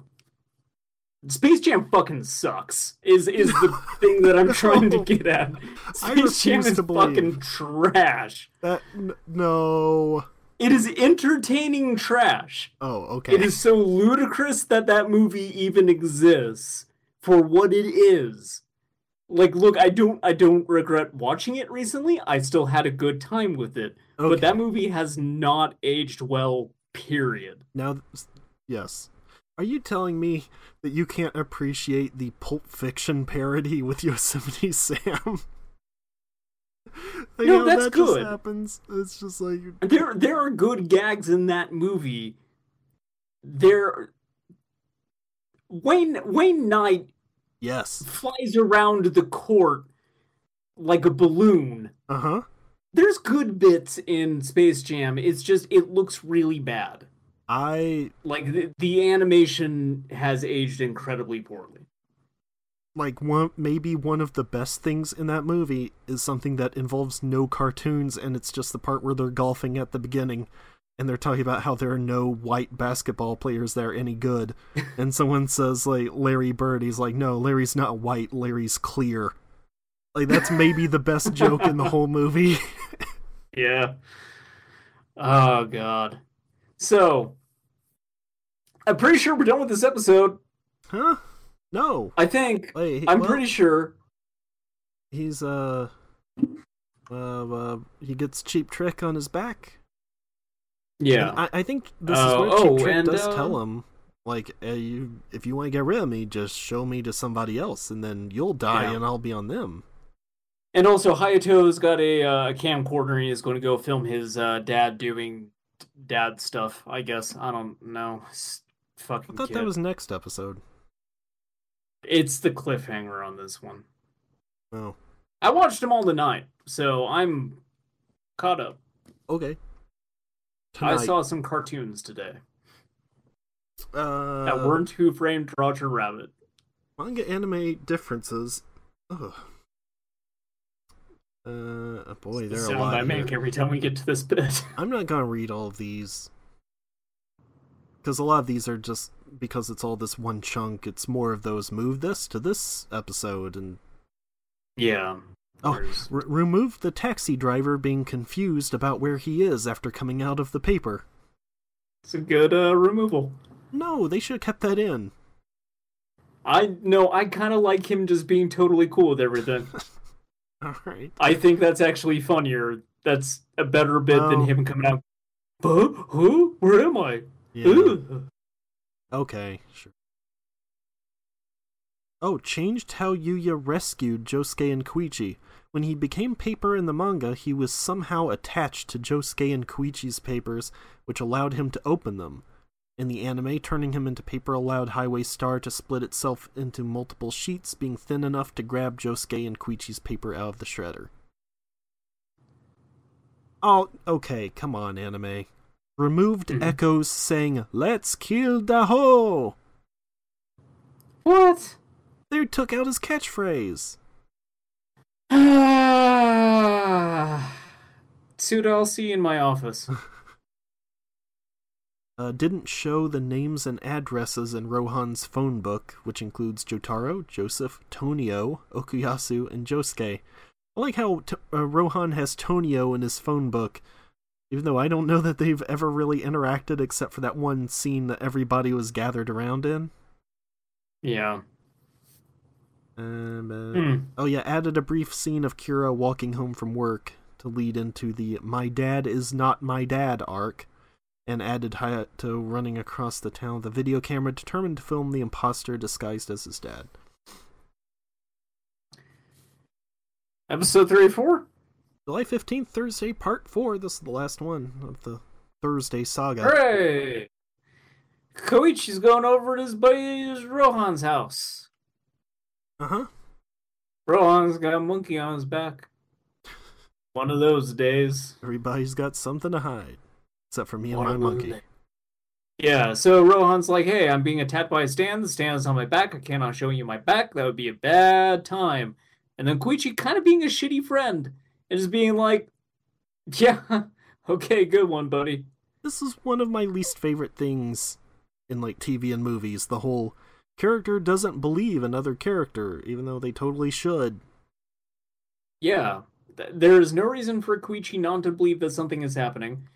Space Jam fucking sucks is is the thing that I'm trying to get at. Space Jam is fucking trash. that n- no. It is entertaining trash. Oh, okay. It is so ludicrous that that movie even exists for what it is. Like, look, I don't, I don't regret watching it recently. I still had a good time with it, okay. but that movie has not aged well. Period. now, yes. Are you telling me that you can't appreciate the Pulp Fiction parody with Yosemite Sam? like No, that's that good. Just happens. It's just like There, there are good gags in that movie. There, Wayne, Wayne Knight yes. flies around the court like a balloon. Uh huh. There's good bits in Space Jam. It's just it looks really bad. I Like the, the animation has aged incredibly poorly. like one maybe one of the best things in that movie is something that involves no cartoons and it's just the part where they're golfing at the beginning and they're talking about how there are no white basketball players there any good and someone says like Larry Bird he's like no Larry's not white Larry's clear like that's maybe the best joke in the whole movie Yeah. Oh god. So I'm pretty sure we're done with this episode. huh no I think. Wait, I'm well, pretty sure. he's uh uh, uh he gets cheap trick on his back Yeah. I, I think this is Oh, where oh, Cheap Trick and, does uh, tell him, like, uh, you, if you want to get rid of me, just show me to somebody else, and then you'll die, Yeah. and I'll be on them. And also, Hayato's got a, uh, a camcorder and he's going to go film his uh, dad doing dad stuff. I guess I don't know. S- I fucking. thought kid. that was next episode. It's the cliffhanger on this one. Oh, I watched them all tonight, so I'm caught up. okay. I saw some cartoons today uh, that weren't Who Framed Roger Rabbit. manga anime differences. Ugh. Uh, boy, the there are a lot. I here. make every time we get to this bit. I'm not gonna read all of these because a lot of these are just because it's all this one chunk. It's more of those move this to this episode and yeah. Oh, r- remove the taxi driver being confused about where he is after coming out of the paper. it's a good uh, removal. No, they should have kept that in. I know. I kind of like him just being totally cool with everything. All right. I think that's actually funnier. That's a better bit than oh. him coming out. Huh? Who? Where am I? Yeah. Ugh." Okay, sure. Oh, changed how Yuya rescued Josuke and Koichi. When he became paper in the manga, he was somehow attached to Josuke and Koichi's papers, which allowed him to open them. In the anime, turning him into paper allowed Highway Star to split itself into multiple sheets, being thin enough to grab Josuke and Koichi's paper out of the shredder. Oh, okay, come on, anime. Removed Mhm. echoes saying, Let's kill Daho! What? They took out his catchphrase. Suit I'll see you in my office. Uh, didn't show the names and addresses in Rohan's phone book, which includes Jotaro, Joseph, Tonio, Okuyasu, and Josuke. I like how t- uh, Rohan has Tonio in his phone book, even though I don't know that they've ever really interacted except for that one scene that everybody was gathered around in. Yeah. Um, uh, Hmm. Oh yeah, added a brief scene of Kira walking home from work to lead into the "My dad is not my dad" arc, and added Hayato running across the town with a video camera, determined to film the imposter disguised as his dad. Episode 34? July fifteenth, Thursday, Part Four. This is the last one of the Thursday saga. Hooray! Koichi's going over to his buddy Rohan's house. Uh huh. Rohan's got a monkey on his back. One of those days. Everybody's got something to hide, except for me and my monkey. days. Yeah, so Rohan's like, hey, I'm being attacked by a stand. The stand is on my back. I cannot show you my back. That would be a bad time. And then Koichi kind of being a shitty friend and just being like, yeah, okay, good one, buddy. this is one of my least favorite things in like TV and movies. The whole character doesn't believe another character, even though they totally should. Yeah, there is no reason for Koichi not to believe that something is happening.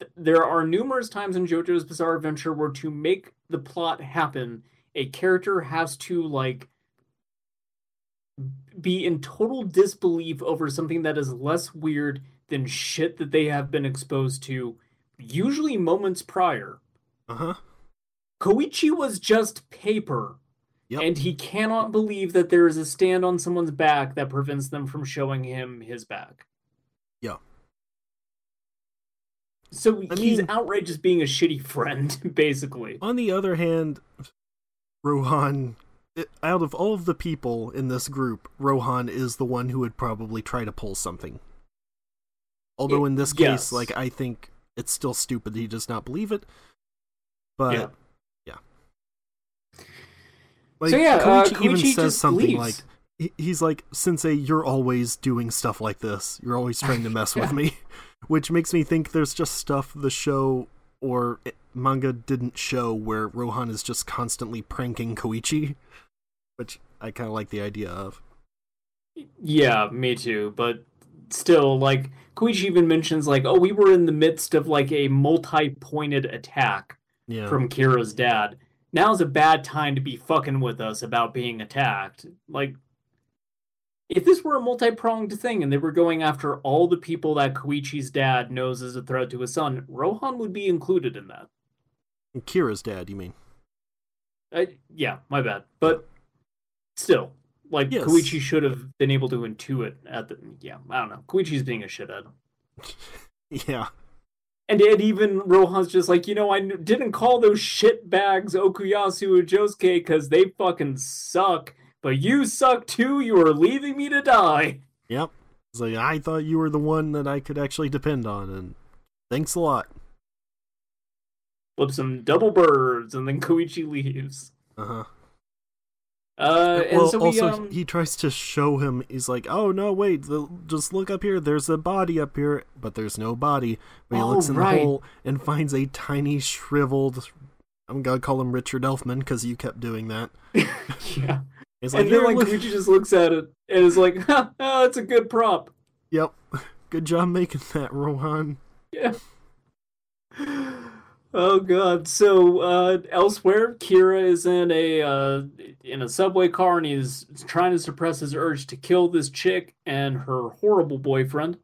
Th- There are numerous times in JoJo's Bizarre Adventure where to make the plot happen, a character has to like be in total disbelief over something that is less weird than shit that they have been exposed to, usually moments prior. Uh huh. Koichi was just paper. Yep. And he cannot believe that there is a stand on someone's back that prevents them from showing him his back. Yeah. So I he's mean- outright just being a shitty friend, basically. On the other hand, Rohan, out of all of the people in this group, Rohan is the one who would probably try to pull something. Although It- in this yes. case, like I think it's still stupid he does not believe it. But Yeah. yeah. Like So yeah, uh, Koichi even Koichi says something leaves. like he's like Sensei, you're always doing stuff like this. You're always trying to mess with me, which makes me think there's just stuff the show or manga didn't show where Rohan is just constantly pranking Koichi, which I kind of like the idea of. Yeah, me too. But still, like Koichi even mentions, like, oh, we were in the midst of like a multi-pointed attack Yeah. from Kira's dad. Now's a bad time to be fucking with us about being attacked. Like, if this were a multi-pronged thing and they were going after all the people that Koichi's dad knows is a threat to his son, Rohan would be included in that. Kira's dad, you mean? Uh, yeah, my bad. But still, Like Yes. Koichi should have been able to intuit at the yeah, I don't know. Koichi's being a shithead. Yeah. And, and even Rohan's just like, you know, I didn't call those shit bags Okuyasu and Josuke because they fucking suck. But you suck too. You are leaving me to die. Yep. It's like I thought you were the one that I could actually depend on, and thanks a lot. Flip some double birds, and then Koichi leaves. Uh huh. Uh, and well, so we also um, he tries to show him. He's like, "Oh no, wait! The, just look up here. There's a body up here, but there's no body." But he Oh, looks in right. the hole and finds a tiny shriveled. I'm gonna call him Richard Elfman because you kept doing that. yeah. He's like, and then "Here, like look." Koichi just looks at it and is like, "Ha, oh, it's a good prop." "Yep, good job making that, Rohan." Yeah. Oh god. So uh elsewhere, Kira is in a uh in a subway car and he's trying to suppress his urge to kill this chick and her horrible boyfriend.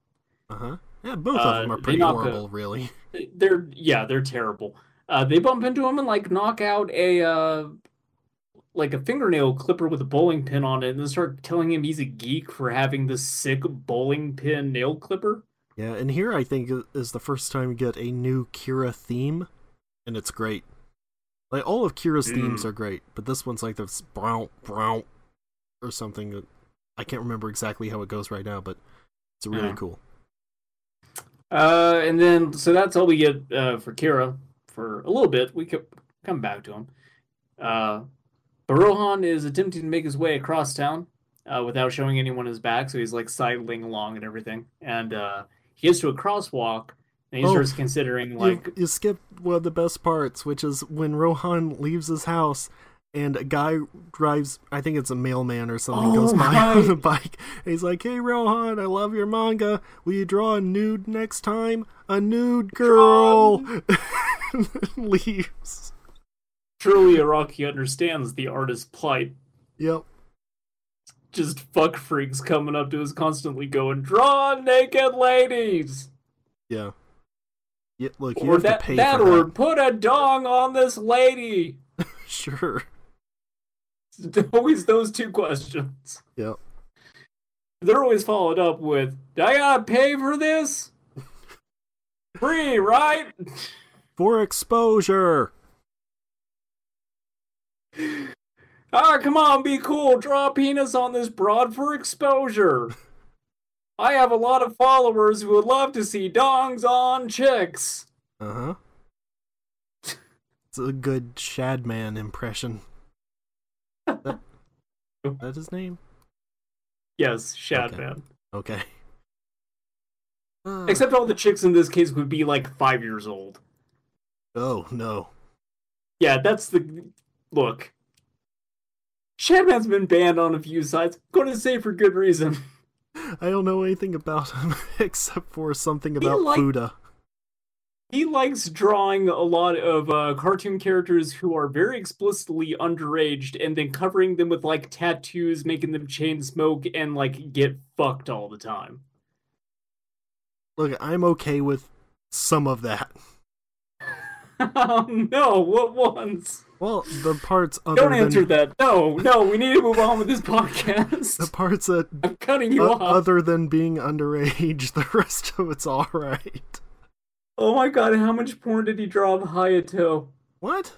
Uh huh. Yeah, both Uh, of them are pretty knock a- horrible, really. They're yeah, they're terrible. Uh they bump into him and like knock out a uh like a fingernail clipper with a bowling pin on it and then start telling him he's a geek for having this sick bowling pin nail clipper. Yeah, and here I think is the first time you get a new Kira theme, and it's great. Like all of Kira's themes Mm. are great, but this one's like this brown brown or something I can't remember exactly how it goes right now, but it's really Yeah. cool. Uh, and then so that's all we get uh, for Kira for a little bit. We could come back to him. Uh, but Rohan is attempting to make his way across town uh, without showing anyone his back, so he's like sidling along and everything. And uh, he gets to a crosswalk, and he Oh, starts considering like, you, you skipped one of the best parts, which is when Rohan leaves his house and a guy drives, I think it's a mailman or something, Oh, goes by right. on a bike. And he's like, Hey Rohan, I love your manga. Will you draw a nude next time? A nude girl! leaves. Truly Araki understands the artist's plight. Yep. Just fuck freaks coming up to us constantly going, "Draw naked ladies." Yeah. Yeah, look, you Or have that, to pay that for or that. put a dong on this lady. Sure. always those two questions. Yep. They're always followed up with, "Do I gotta pay for this?" Free, right? For exposure. Ah, come on, be cool. Draw a penis on this broad for exposure. I have a lot of followers who would love to see dongs on chicks. Uh huh. It's a good Shadman impression. that, that his name? Yes, Shadman. Okay. Uh, Except all the chicks in this case would be like five years old. oh no. Yeah, that's the look. Shadman's been banned on a few sites. Going to say for good reason. I don't know anything about him except for something about like- Fuda. He likes drawing a lot of uh, cartoon characters who are very explicitly underaged and then covering them with like tattoos, making them chain smoke and like get fucked all the time. Look, I'm okay with some of that. oh no, what ones? Well, the parts other Don't than answer that. No, no, we need to move on with this podcast. the parts that I'm cutting you o- off. other than being underage, the rest of it's all right. Oh my god, how much porn did he draw of Hayato? What?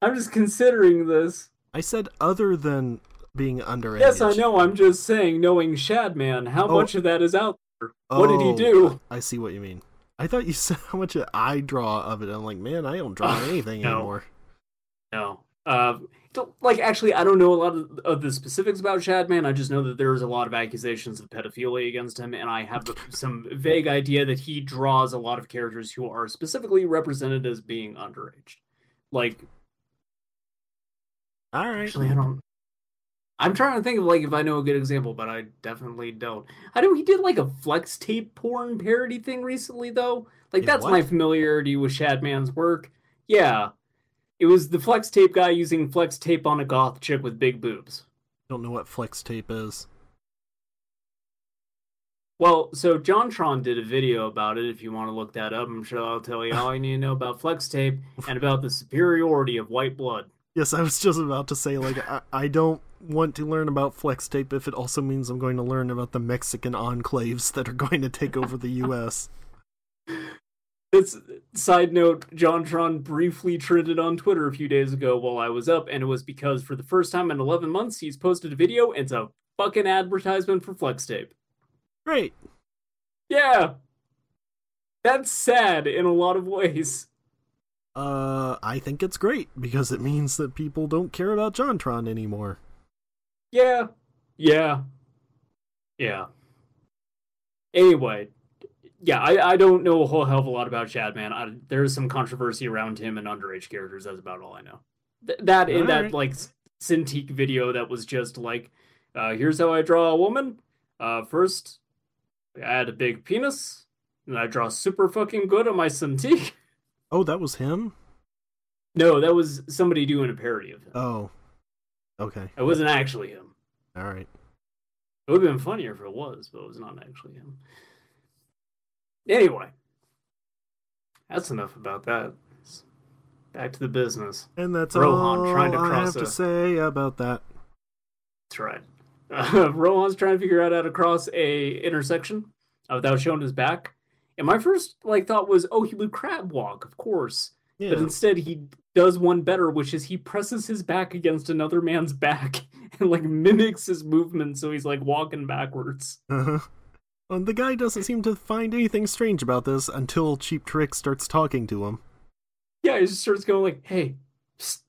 I'm just considering this. I said other than being underage. Yes, I know. I'm just saying, knowing Shadman, how Oh. much of that is out there? What did he Oh, do? I see what you mean. I thought you said how much I draw of it. I'm like, man, I don't draw anything no. anymore. No. Uh, don't, like, actually, I don't know a lot of, of the specifics about Shadman. I just know that there is a lot of accusations of pedophilia against him, and I have some vague idea that he draws a lot of characters who are specifically represented as being underage. Like, All right. Actually, I don't. I'm trying to think of like if I know a good example, but I definitely don't. I know he did like a flex tape porn parody thing recently, though. Like that's my familiarity with Shadman's work. Yeah, it was the flex tape guy using flex tape on a goth chick with big boobs. Don't know what flex tape is. Well, so JonTron did a video about it. If you want to look that up, I'm sure I'll tell you all you need to know about flex tape and about the superiority of white blood. Yes, I was just about to say like I, I don't want to learn about flex tape if it also means I'm going to learn about the Mexican enclaves that are going to take over the US. This side note, JonTron briefly trended on Twitter a few days ago while I was up, and it was because for the first time in 11 months, he's posted a video. And it's a fucking advertisement for Flex Tape. Great. Yeah, that's sad in a lot of ways. Uh, I think it's great because it means that people don't care about JonTron anymore. Yeah, yeah, yeah. Anyway, yeah, I, I don't know a whole hell of a lot about Shadman. I, there's some controversy around him and underage characters. That's about all I know. Th- that in that like Cintiq video that was just like, uh, here's how I draw a woman. Uh, first, I add a big penis, and I draw super fucking good on my Cintiq. Oh, that was him? no, that was somebody doing a parody of him. Oh. Okay. It wasn't actually him. All right. It would have been funnier if it was, but it was not actually him. Anyway, that's enough about that. Back to the business. And that's Rohan all trying to I have a- to say about that. That's right. Uh, Rohan's trying to figure out how to cross a intersection uh, without showing his back. And my first like thought was, oh, he would crab walk, of course. Yeah. But instead, he does one better, which is he presses his back against another man's back and like mimics his movement, so he's like walking backwards. Uh-huh. And the guy doesn't seem to find anything strange about this until Cheap Trick starts talking to him. Yeah, he just starts going like, "Hey, psst,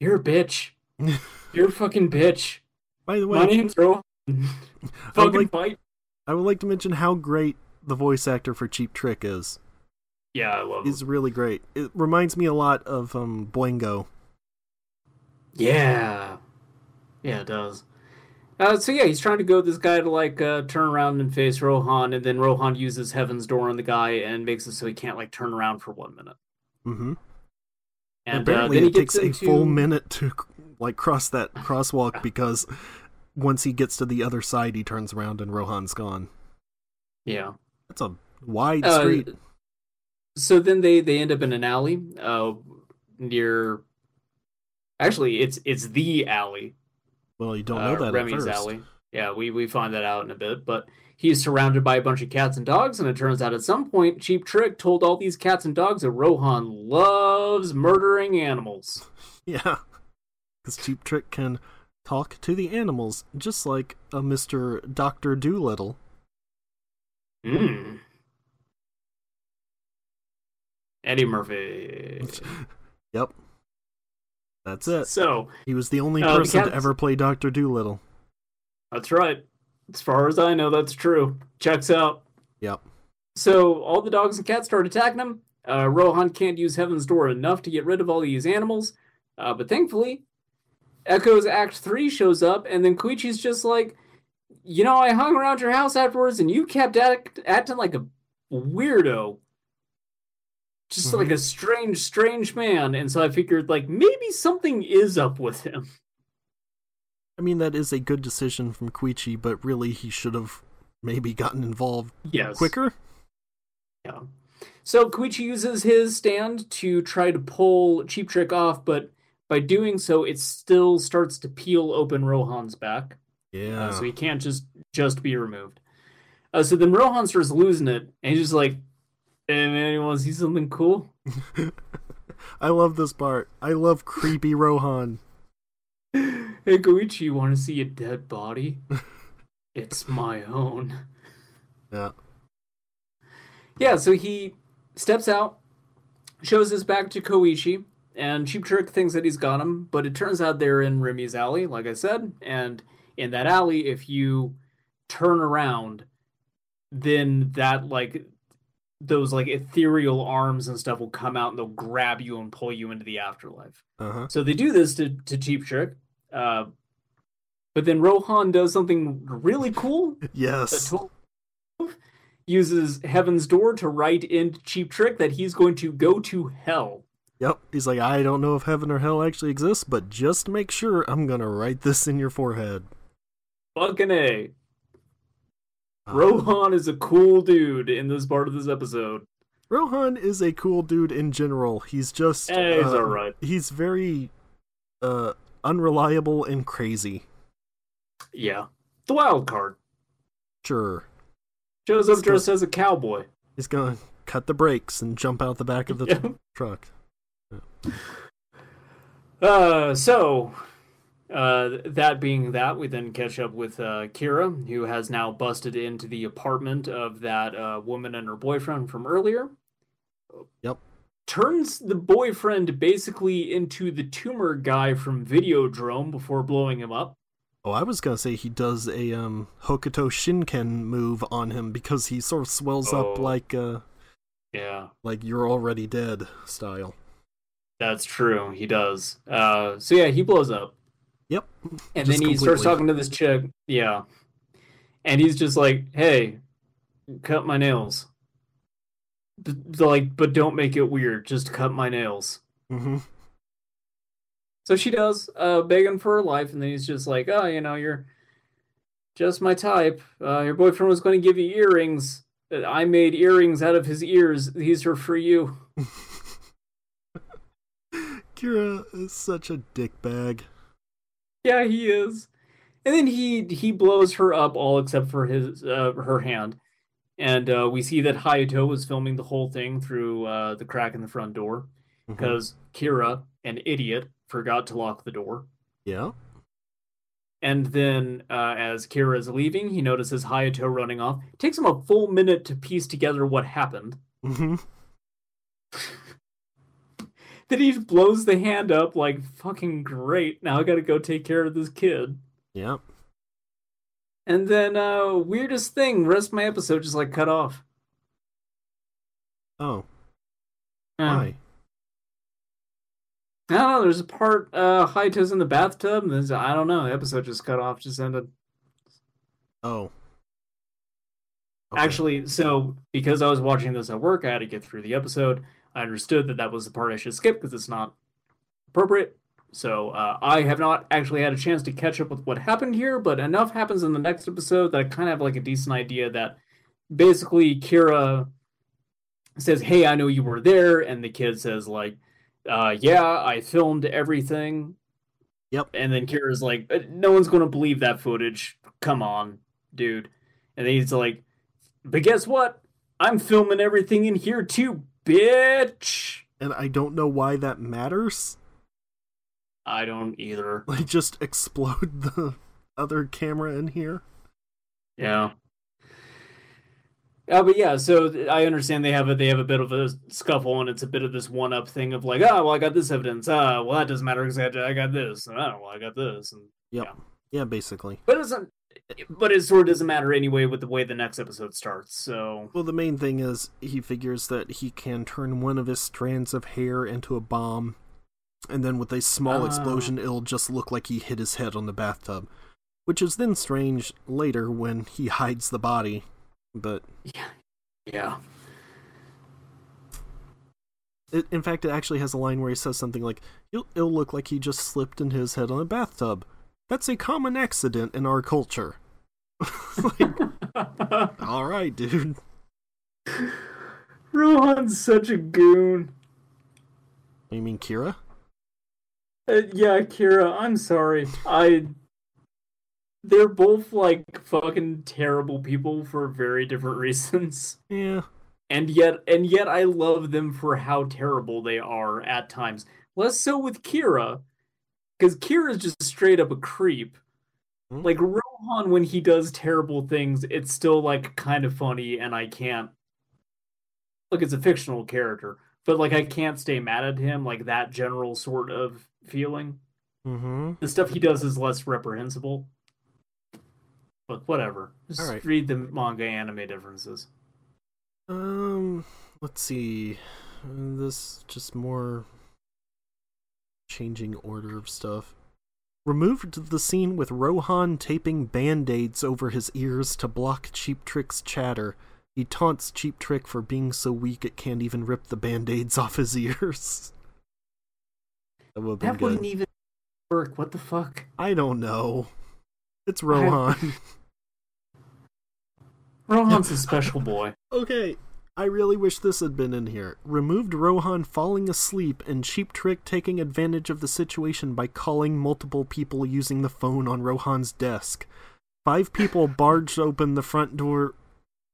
you're a bitch. You're a fucking bitch. By the way, My name's Rohan. I would, fucking like, fight." I would like to mention how great the voice actor for Cheap Trick is. Yeah, I love He's him. really great. It reminds me a lot of um Boingo. Yeah, yeah, it does. Uh, so yeah, he's trying to go this guy to like uh, turn around and face Rohan, and then Rohan uses Heaven's Door on the guy and makes it so he can't like turn around for one minute. Mm-hmm. And uh, Apparently, he it takes gets a full minute to like cross that crosswalk because once he gets to the other side, he turns around and Rohan's gone. Yeah. That's a wide Uh, street. so then they they end up in an alley uh, near. Actually, it's it's the alley Well, you don't uh, know that Reimi's at first. alley. Yeah, we we find that out in a bit, but he's surrounded by a bunch of cats and dogs, and it turns out at some point, Cheap Trick told all these cats and dogs that Rohan loves murdering animals. Yeah, because Cheap Trick can talk to the animals just like a Mister Doctor Doolittle. Mm. Eddie Murphy. Yep, that's it. So He was the only Uh, the person to ever play Doctor Doolittle. that's right. As far as I know, that's true. Checks out. Yep. So all the dogs and cats start attacking him. Uh, Rohan can't use Heaven's Door enough to get rid of all these animals, uh, but thankfully, Echo's Act Three shows up, and then Koichi's just like, you know, I hung around your house afterwards, and you kept act- acting like a weirdo, just Mhm. like a strange, strange man. And so I figured, like, maybe something is up with him. I mean, that is a good decision from Koichi, but really he should have maybe gotten involved Yes. quicker. Yeah. So Koichi uses his stand to try to pull Cheap Trick off, but by doing so, it still starts to peel open Rohan's back, Yeah. uh, so he can't just just be removed. Uh, so then Rohan starts losing it, and he's just like, "Hey man, you want to see something cool?" I love this part. I love creepy Rohan. Hey Koichi, you want to see a dead body? it's my own. Yeah. Yeah, so he steps out, shows his back to Koichi, and Cheap Trick thinks that he's got him, but it turns out they're in Reimi's alley, like I said, and in that alley, if you turn around, then that like those like ethereal arms and stuff will come out and they'll grab you and pull you into the afterlife. Uh huh. So they do this to, to Cheap Trick. Uh, but then Rohan does something really cool Yes. uses Heaven's Door to write in Cheap Trick that he's going to go to hell. Yep. He's like, I don't know if heaven or hell actually exists, but just make sure, I'm gonna write this in your forehead. Fucking A. Uh, Rohan is a cool dude in this part of this episode. Rohan is a cool dude in general. He's just Eh, he's uh, alright. He's very uh unreliable and crazy. Yeah. The wild card. Sure. Shows up dressed as a cowboy. He's gonna cut the brakes and jump out the back of the Yeah. truck. Uh, so, uh, that being that, we then catch up with uh, Kira, who has now busted into the apartment of that uh, woman and her boyfriend from earlier. Yep. Turns the boyfriend basically into the tumor guy from Videodrome before blowing him up. Oh, I was gonna say he does a um Hokuto Shinken move on him because he sort of swells up Oh. like uh Yeah, like you're already dead style. that's true. He does. Uh, so yeah, he blows up. Yep. And Just then he starts talking to this chick. Yeah. And he's just like, hey, cut my nails. B- like, but don't make it weird. Just cut my nails. Mm-hmm. So she does, uh, begging for her life. And then he's just like, oh, you know, you're just my type. Uh, your boyfriend was going to give you earrings. I made earrings out of his ears. These are for you. Kira is such a dickbag. Yeah, he is. And then he he blows her up all except for his uh, her hand. And uh, we see that Hayato was filming the whole thing through uh, the crack in the front door Mhm. because Kira, an idiot, forgot to lock the door. Yeah. And then, uh, as Kira is leaving, he notices Hayato running off. It takes him a full minute to piece together what happened. Mm-hmm. Then he blows the hand up like fucking great. Now I gotta go take care of this kid. Yep. And then, uh, weirdest thing, rest of my episode just like cut off. Oh, Uh, why? I don't know. There's a part uh Hayato's in the bathtub, and there's I don't know. The episode just cut off, just ended. Oh. Okay. Actually, so because I was watching this at work, I had to get through the episode. I understood that that was the part I should skip because it's not appropriate. So uh, I have not actually had a chance to catch up with what happened here, but enough happens in the next episode that I kind of have like a decent idea that basically Kira says, "Hey, I know you were there," and the kid says like, uh, "Yeah, I filmed everything." Yep. And then Kira's like, "Uh, "No one's gonna believe that footage. Come on, dude." And then he's like, "But guess what? I'm filming everything in here too, bitch." and I don't know why that matters. I don't either. Like, just explode the other camera in here. Yeah. Uh, but yeah, so I understand they have a they have a bit of a scuffle, and it's a bit of this one up thing of like, ah, well, I got this evidence. Ah, well, that doesn't matter because I, I got this. And, ah, well, I got this. And Yep. Yeah. Yeah, basically. but it doesn't. But it sort of doesn't matter anyway with the way the next episode starts. So Well, the main thing is he figures that he can turn one of his strands of hair into a bomb, and then with a small Ah. explosion, it'll just look like he hit his head on the bathtub. Which is then strange later when he hides the body. But yeah, yeah. it, in fact, it actually has a line where he says something like, it'll, it'll look like he just slipped in his head on a bathtub. That's a common accident in our culture. like, alright, dude. Rohan's such a goon. You mean Kira? Uh, yeah, Kira, I'm sorry. I. They're both like fucking terrible people for very different reasons. Yeah. And yet and yet I love them for how terrible they are at times. Less so with Kira, because Kira's just straight up a creep. Hmm. Like Rohan when he does terrible things, it's still like kind of funny and I can't look it's a fictional character, but like I can't stay mad at him, like that general sort of feeling. Mm-hmm. The stuff he does is less reprehensible. But whatever. Just Alright. read the manga anime differences. Um, let's see. Uh, This just more changing order of stuff. Removed the scene with Rohan taping band-aids over his ears to block Cheap Trick's chatter. He taunts Cheap Trick for being so weak it can't even rip the band-aids off his ears. That would that wouldn't even work. What the fuck? I don't know. It's Rohan. Rohan's a special boy. okay, I really wish this had been in here. Removed Rohan falling asleep and Cheap Trick taking advantage of the situation by calling multiple people using the phone on Rohan's desk. Five people barged open the front door.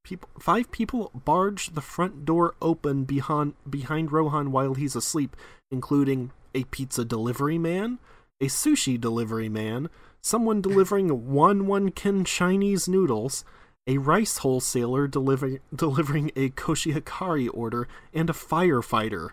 People, five people barged the front door open behind behind Rohan while he's asleep, including a pizza delivery man, a sushi delivery man, someone delivering one one kin Chinese noodles, a rice wholesaler deliver, delivering a koshihikari order, and a firefighter.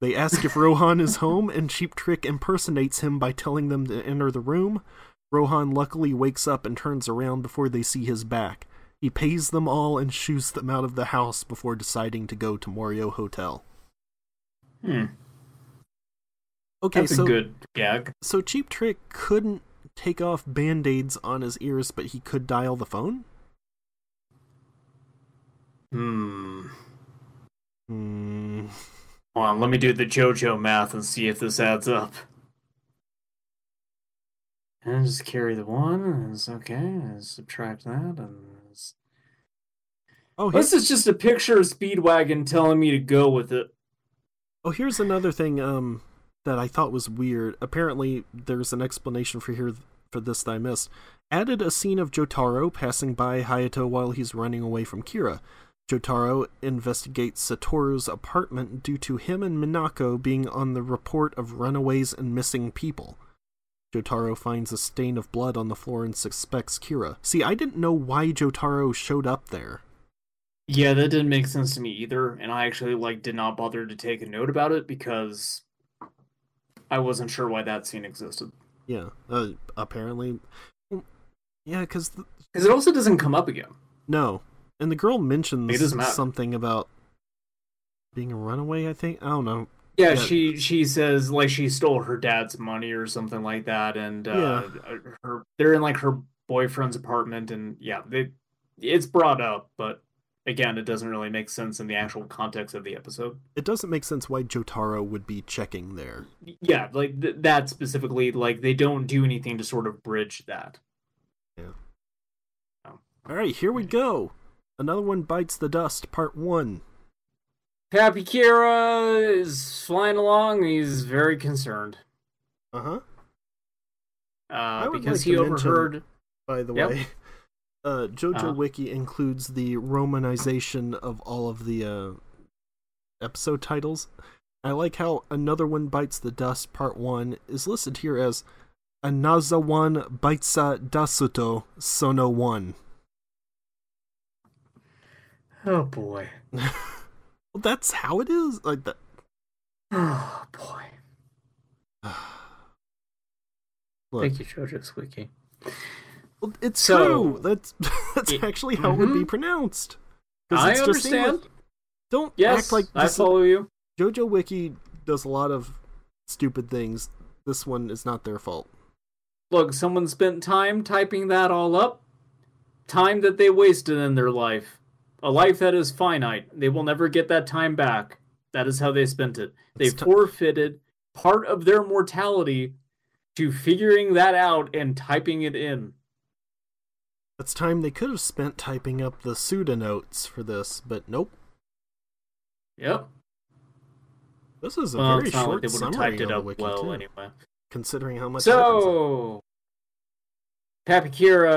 They ask if Rohan is home, and Cheap Trick impersonates him by telling them to enter the room. Rohan luckily wakes up and turns around before they see his back. He pays them all and shoos them out of the house before deciding to go to Morio Hotel. Hmm. Okay, That's so a good gag. so Cheap Trick couldn't take off band-aids on his ears, but he could dial the phone? Hmm. Hmm. Hold on, let me do the JoJo math and see if this adds up. And just carry the one, and it's okay, and subtract that, and it's... Oh, This is just a picture of Speedwagon telling me to go with it. oh, here's another thing um that I thought was weird. Apparently, there's an explanation for here for this that I missed. Added a scene of Jotaro passing by Hayato while he's running away from Kira. Jotaro investigates Satoru's apartment due to him and Minako being on the report of runaways and missing people. Jotaro finds a stain of blood on the floor and suspects Kira. See, I didn't know why Jotaro showed up there. Yeah, that didn't make sense to me either, and I actually like did not bother to take a note about it because I wasn't sure why that scene existed. Yeah, uh, apparently. Yeah, because Because it also doesn't come up again. no, and the girl mentions something about being a runaway. I think I don't know. Yeah, Yeah. she she says like she stole her dad's money or something like that, and uh, her they're in like her boyfriend's apartment, and yeah, they it's brought up, but again, it doesn't really make sense in the actual context of the episode. It doesn't make sense why Jotaro would be checking there. Yeah, like th- that specifically, like they don't do anything to sort of bridge that. Yeah. All right, here we go. Another one bites the dust. Part one. Happy Kira is flying along. He's very concerned Uh huh. uh, because like he mention- overheard. By the Yep. way, uh, JoJo Uh-huh. Wiki includes the romanization of all of the uh, episode titles. I like how another one bites the dust. Part one is listed here as Anazawan Baitsa Dasuto Sono One. Oh boy. well, that's how it is. Like that. Oh boy. Look, Thank you, JoJo Squeaky. well, it's So- true. That's that's It- actually how it would be mm-hmm. pronounced. I it's just English. understand. Don't Yes, act like I follow you. JoJo Wiki does a lot of stupid things. This one is not their fault. Look, someone spent time typing that all up. Time that they wasted in their life. A life that is finite. They will never get that time back. That is how they spent it. They ti- forfeited part of their mortality to figuring that out and typing it in. That's time they could have spent typing up the pseudo notes for this, but nope. Yep. This is a Well, very not like short they would have summary typed it up wiki, well too, anyway. considering how much. So, Papakira,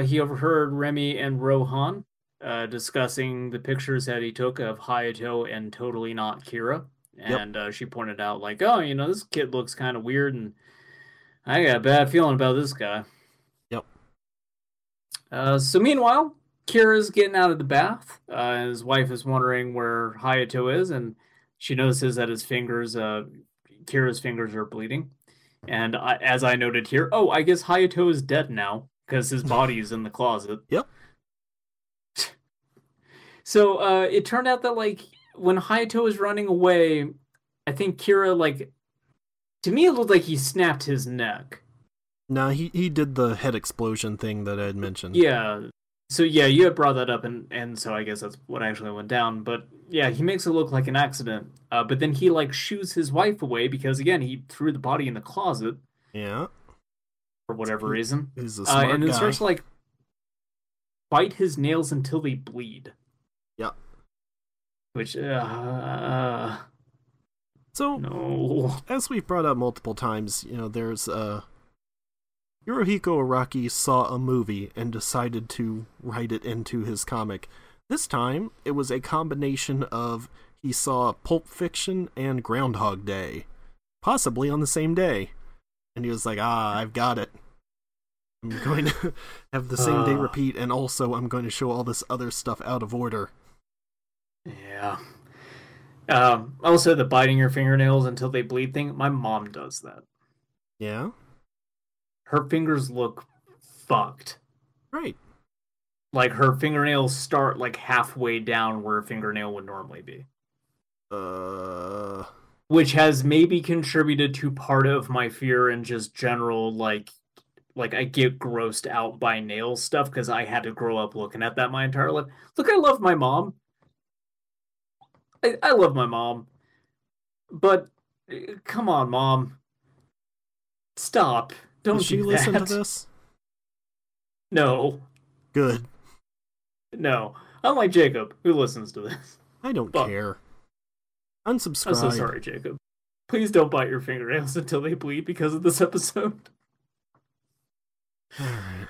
uh, he overheard Reimi and Rohan uh, discussing the pictures that he took of Hayato and totally not Kira. Yep. And uh, she pointed out, like, oh, you know, this kid looks kind of weird, and I got a bad feeling about this guy. Yep. Uh, so, meanwhile, Kira's getting out of the bath. Uh, his wife is wondering where Hayato is, and she notices that his fingers, uh, Kira's fingers are bleeding. And I, as I noted here, oh, I guess Hayato is dead now because his body is in the closet. Yep. So uh, it turned out that like when Hayato was running away, I think Kira like to me it looked like he snapped his neck. Nah, he, he did the head explosion thing that I had mentioned. Yeah. So yeah, you had brought that up, and and so I guess that's what actually went down. But yeah, he makes it look like an accident. Uh, but then he like shoos his wife away because again he threw the body in the closet Yeah, for whatever He- reason. he's a Uh, smart and then guy. starts to like bite his nails until they bleed. Yeah. Which uh So no. as we've brought up multiple times, you know, there's uh Hirohiko Araki saw a movie and decided to write it into his comic. This time, it was a combination of he saw Pulp Fiction and Groundhog Day, possibly on the same day. And he was like, ah, I've got it. I'm going to have the same day Ah. repeat, and also I'm going to show all this other stuff out of order. Yeah. Um, also, the biting your fingernails until they bleed thing. My mom does that. Yeah? Her fingers look fucked. Right. Like her fingernails start like halfway down where a fingernail would normally be, Uh. which has maybe contributed to part of my fear and just general like, like I get grossed out by nail stuff because I had to grow up looking at that my entire life. Look, I love my mom. I, I love my mom, but uh, come on, mom, stop! Don't Does she do listen to this? No, Good. no. Unlike Jacob, who listens to this. I don't Fuck. care. I'm so sorry, Jacob. Please don't bite your fingernails until they bleed because of this episode. Alright.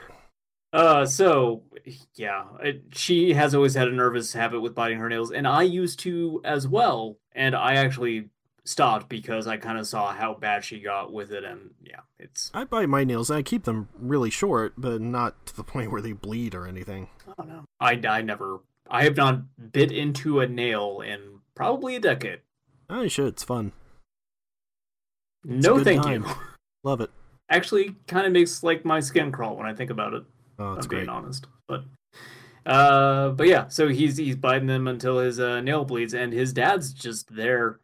Uh, so yeah, it, she has always had a nervous habit with biting her nails, and I used to as well. And I actually stopped because I kind of saw how bad she got with it, and yeah, it's I bite my nails and I keep them really short, but not to the point where they bleed or anything. I don't know. I I never, I have not bit into a nail in probably a decade. I should. It's fun. a no, thank time. you. Love it. Actually, kind of makes like my skin crawl when I think about it. Oh, it's I'm great. being honest. But uh but yeah, so he's he's biting them until his uh, nail bleeds and his dad's just there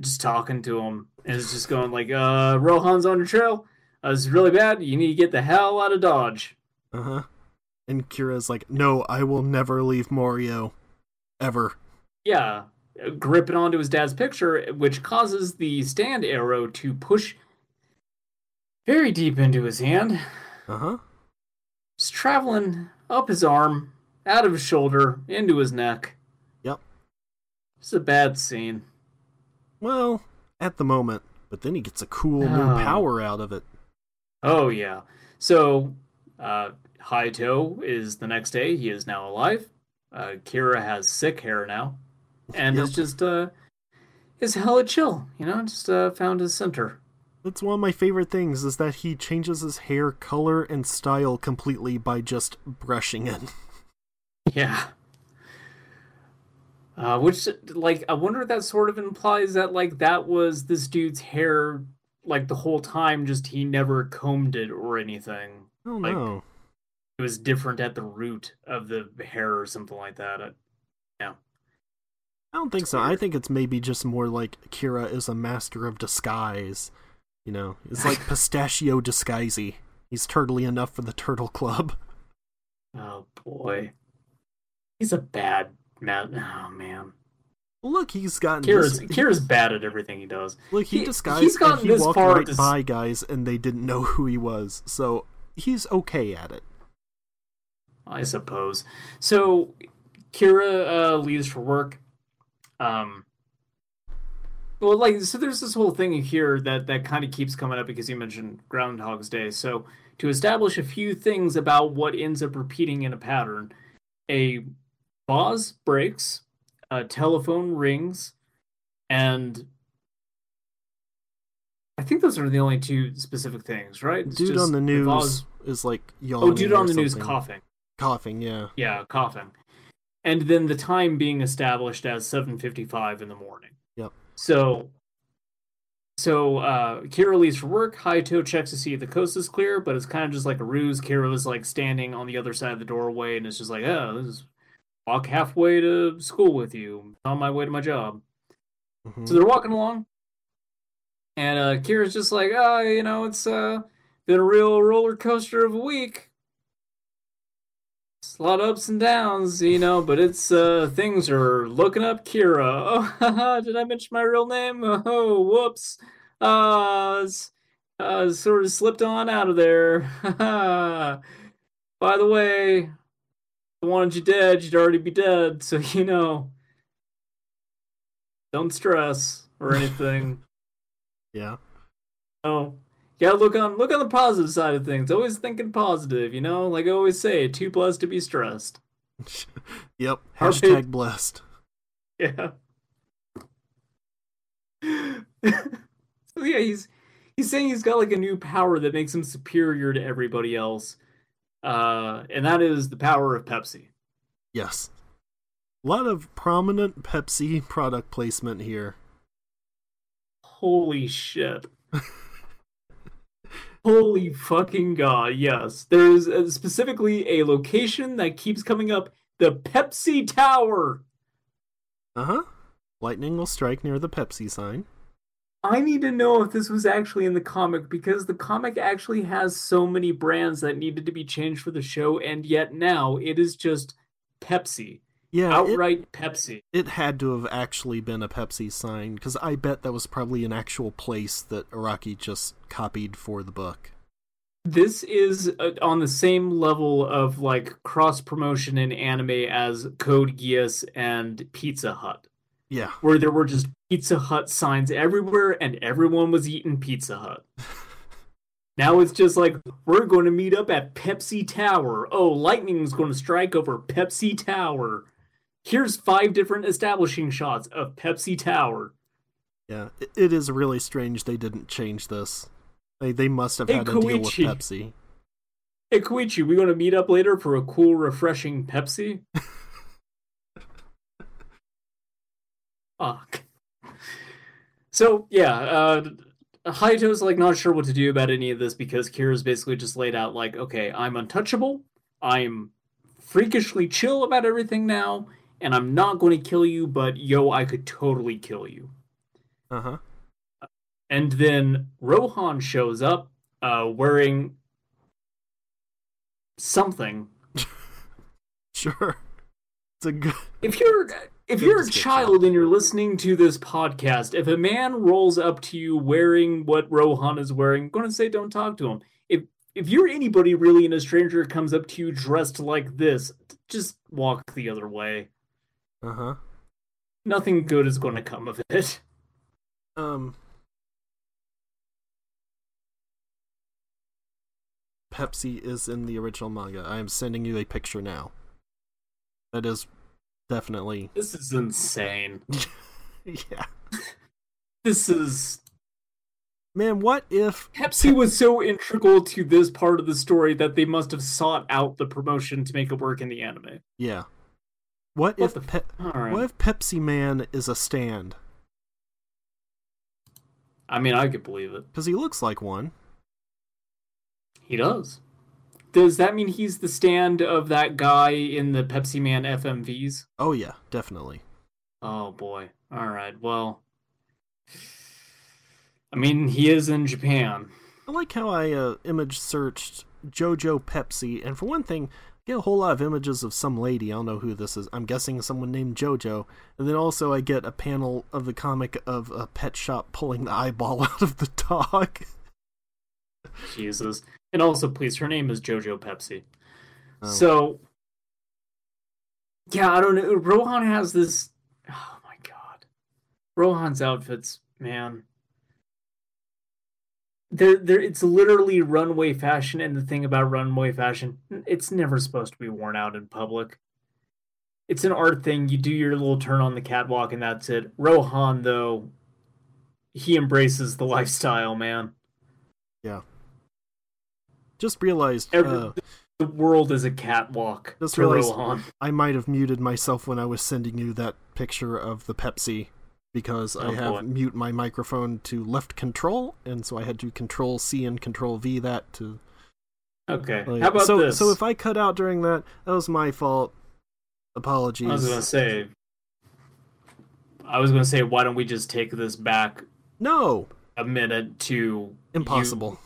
just talking to him and is just going like, uh Rohan's on your trail. Uh, this is really bad. You need to get the hell out of Dodge. Uh huh. And Kira's like, "No, I will never leave Morio, ever." Yeah, uh, gripping onto his dad's picture, which causes the stand arrow to push very deep into his hand. Uh huh. Just traveling up his arm, out of his shoulder, into his neck. Yep. It's a bad scene. Well, at the moment, but then he gets a cool new Oh. power out of it. Oh yeah. So uh Hayato is the next day. He is now alive. Uh Kira has sick hair now. And Yep. is just uh is hella chill, you know, just uh found his center. That's one of my favorite things is that he changes his hair color and style completely by just brushing it. Yeah. Uh, which, like, I wonder if that sort of implies that, like, that was this dude's hair, like, the whole time, just he never combed it or anything. Oh Like- no. It was different at the root of the hair or something like that. I, I don't think so. I think it's maybe just more like Kira is a master of disguise. You know, it's like pistachio disguisey. He's turtly enough for the turtle club. oh, boy. He's a bad man. Oh, man. Look, he's gotten Kira's, this. Kira's bad at everything he does. Look, he, he- disguised he's gotten he this walked far right to by guys, and they didn't know who he was. So he's okay at it. I suppose. So Kira uh, leaves for work. Um, well, like so, there's this whole thing here that that kind of keeps coming up because you mentioned Groundhog's Day. So to establish a few things about what ends up repeating in a pattern, a vase breaks, a telephone rings, and I think those are the only two specific things, right? It's Dude on the news vase- is like oh, yawning. Oh, dude on the news coughing. Coughing, yeah. Yeah, coughing. And then the time being established as 7:55 in the morning. Yep. So so uh Kira leaves for work, Hayato checks to see if the coast is clear, but it's kind of just like a ruse. Kira is like standing on the other side of the doorway and it's just like, "Oh, this is walk halfway to school with you. On my way to my job." Mhm. So they're walking along, and uh, Kira's just like, "Oh, you know, it's uh, been a real roller coaster of a week. It's a lot of ups and downs, you know, but it's uh, things are looking up, Kira. Oh, haha, did I mention my real name? Oh, whoops. Uh, uh, sort of slipped on out of there. By the way, if I wanted you dead, you'd already be dead, so you know." Don't stress or anything. Yeah. oh, yeah. Look on look on the positive side of things. Always thinking positive. You know, like I always say, too blessed to be stressed. Yep. Hashtag blessed. Yeah. so yeah, he's he's saying he's got like a new power that makes him superior to everybody else, uh, and that is the power of Pepsi. Yes. A lot of prominent Pepsi product placement here. Holy shit. Holy fucking god, yes. There's uh, specifically a location that keeps coming up the Pepsi Tower. Uh huh. Lightning will strike near the Pepsi sign. I need to know if this was actually in the comic because the comic actually has so many brands that needed to be changed for the show, and yet now it is just Pepsi. Yeah, it, Outright Pepsi. it had to have actually been a Pepsi sign because I bet that was probably an actual place that Araki just copied for the book. This is uh, on the same level of like cross promotion in anime as Code Geass and Pizza Hut. Yeah. where there were just Pizza Hut signs everywhere and everyone was eating Pizza Hut. now it's just like, we're going to meet up at Pepsi Tower. Oh, lightning's going to strike over Pepsi Tower. Here's five different establishing shots of Pepsi Tower. Yeah. It, is really strange they didn't change this. They they must have Hey, had a deal with Pepsi. Hey, Koichi, we going to meet up later for a cool, refreshing Pepsi? Fuck. So yeah, uh, Hayato's like not sure what to do about any of this because Kira's basically just laid out like, okay, I'm untouchable, I'm freakishly chill about everything now, and I'm not going to kill you, but yo, I could totally kill you. Uh huh. And then Rohan shows up, uh, wearing something. Sure. It's a good. If you're if Good you're a child and you're listening to this podcast, if a man rolls up to you wearing what Rohan is wearing, I'm gonna say don't talk to him. If if you're anybody really and a stranger comes up to you dressed like this, just walk the other way. Uh huh. Nothing good is gonna come of it. Um. Pepsi is in the original manga. I am sending you a picture now. That is definitely. This is insane. yeah. This is Man, what if. Pepsi was so integral to this part of the story that they must have sought out the promotion to make it work in the anime. Yeah. What, What if the Pe- right. what if Pepsi Man is a stand? I mean, I could believe it. Because he looks like one. He does. Does that mean he's the stand of that guy in the Pepsi Man FMVs? Oh yeah, definitely. Oh boy. All right. Well, I mean, he is in Japan. I like how I uh, image searched JoJo Pepsi, and for one thing, get a whole lot of images of some lady. I don't know who this is. I'm guessing someone named JoJo. And then also I get a panel of the comic of a pet shop pulling the eyeball out of the dog. Jesus. And also, please, her name is JoJo Pepsi. Oh. So, yeah, I don't know. Rohan has this. Oh my god. Rohan's outfits, man. They're, they're, it's literally runway fashion, and the thing about runway fashion, it's never supposed to be worn out in public. It's an art thing. You do your little turn on the catwalk, and that's it. Rohan, though, he embraces the lifestyle, man. Yeah just realized Every, uh, the world is a catwalk Just realized- Rohan. I might have muted myself when I was sending you that picture of the Pepsi because I Oh, have boy. mute my microphone to left control, and so I had to control C and control V that to Okay. Like, How about so, this? So if I cut out during that, that was my fault. Apologies. I was gonna say. I was gonna say, why don't we just take this back No, a minute to impossible. you-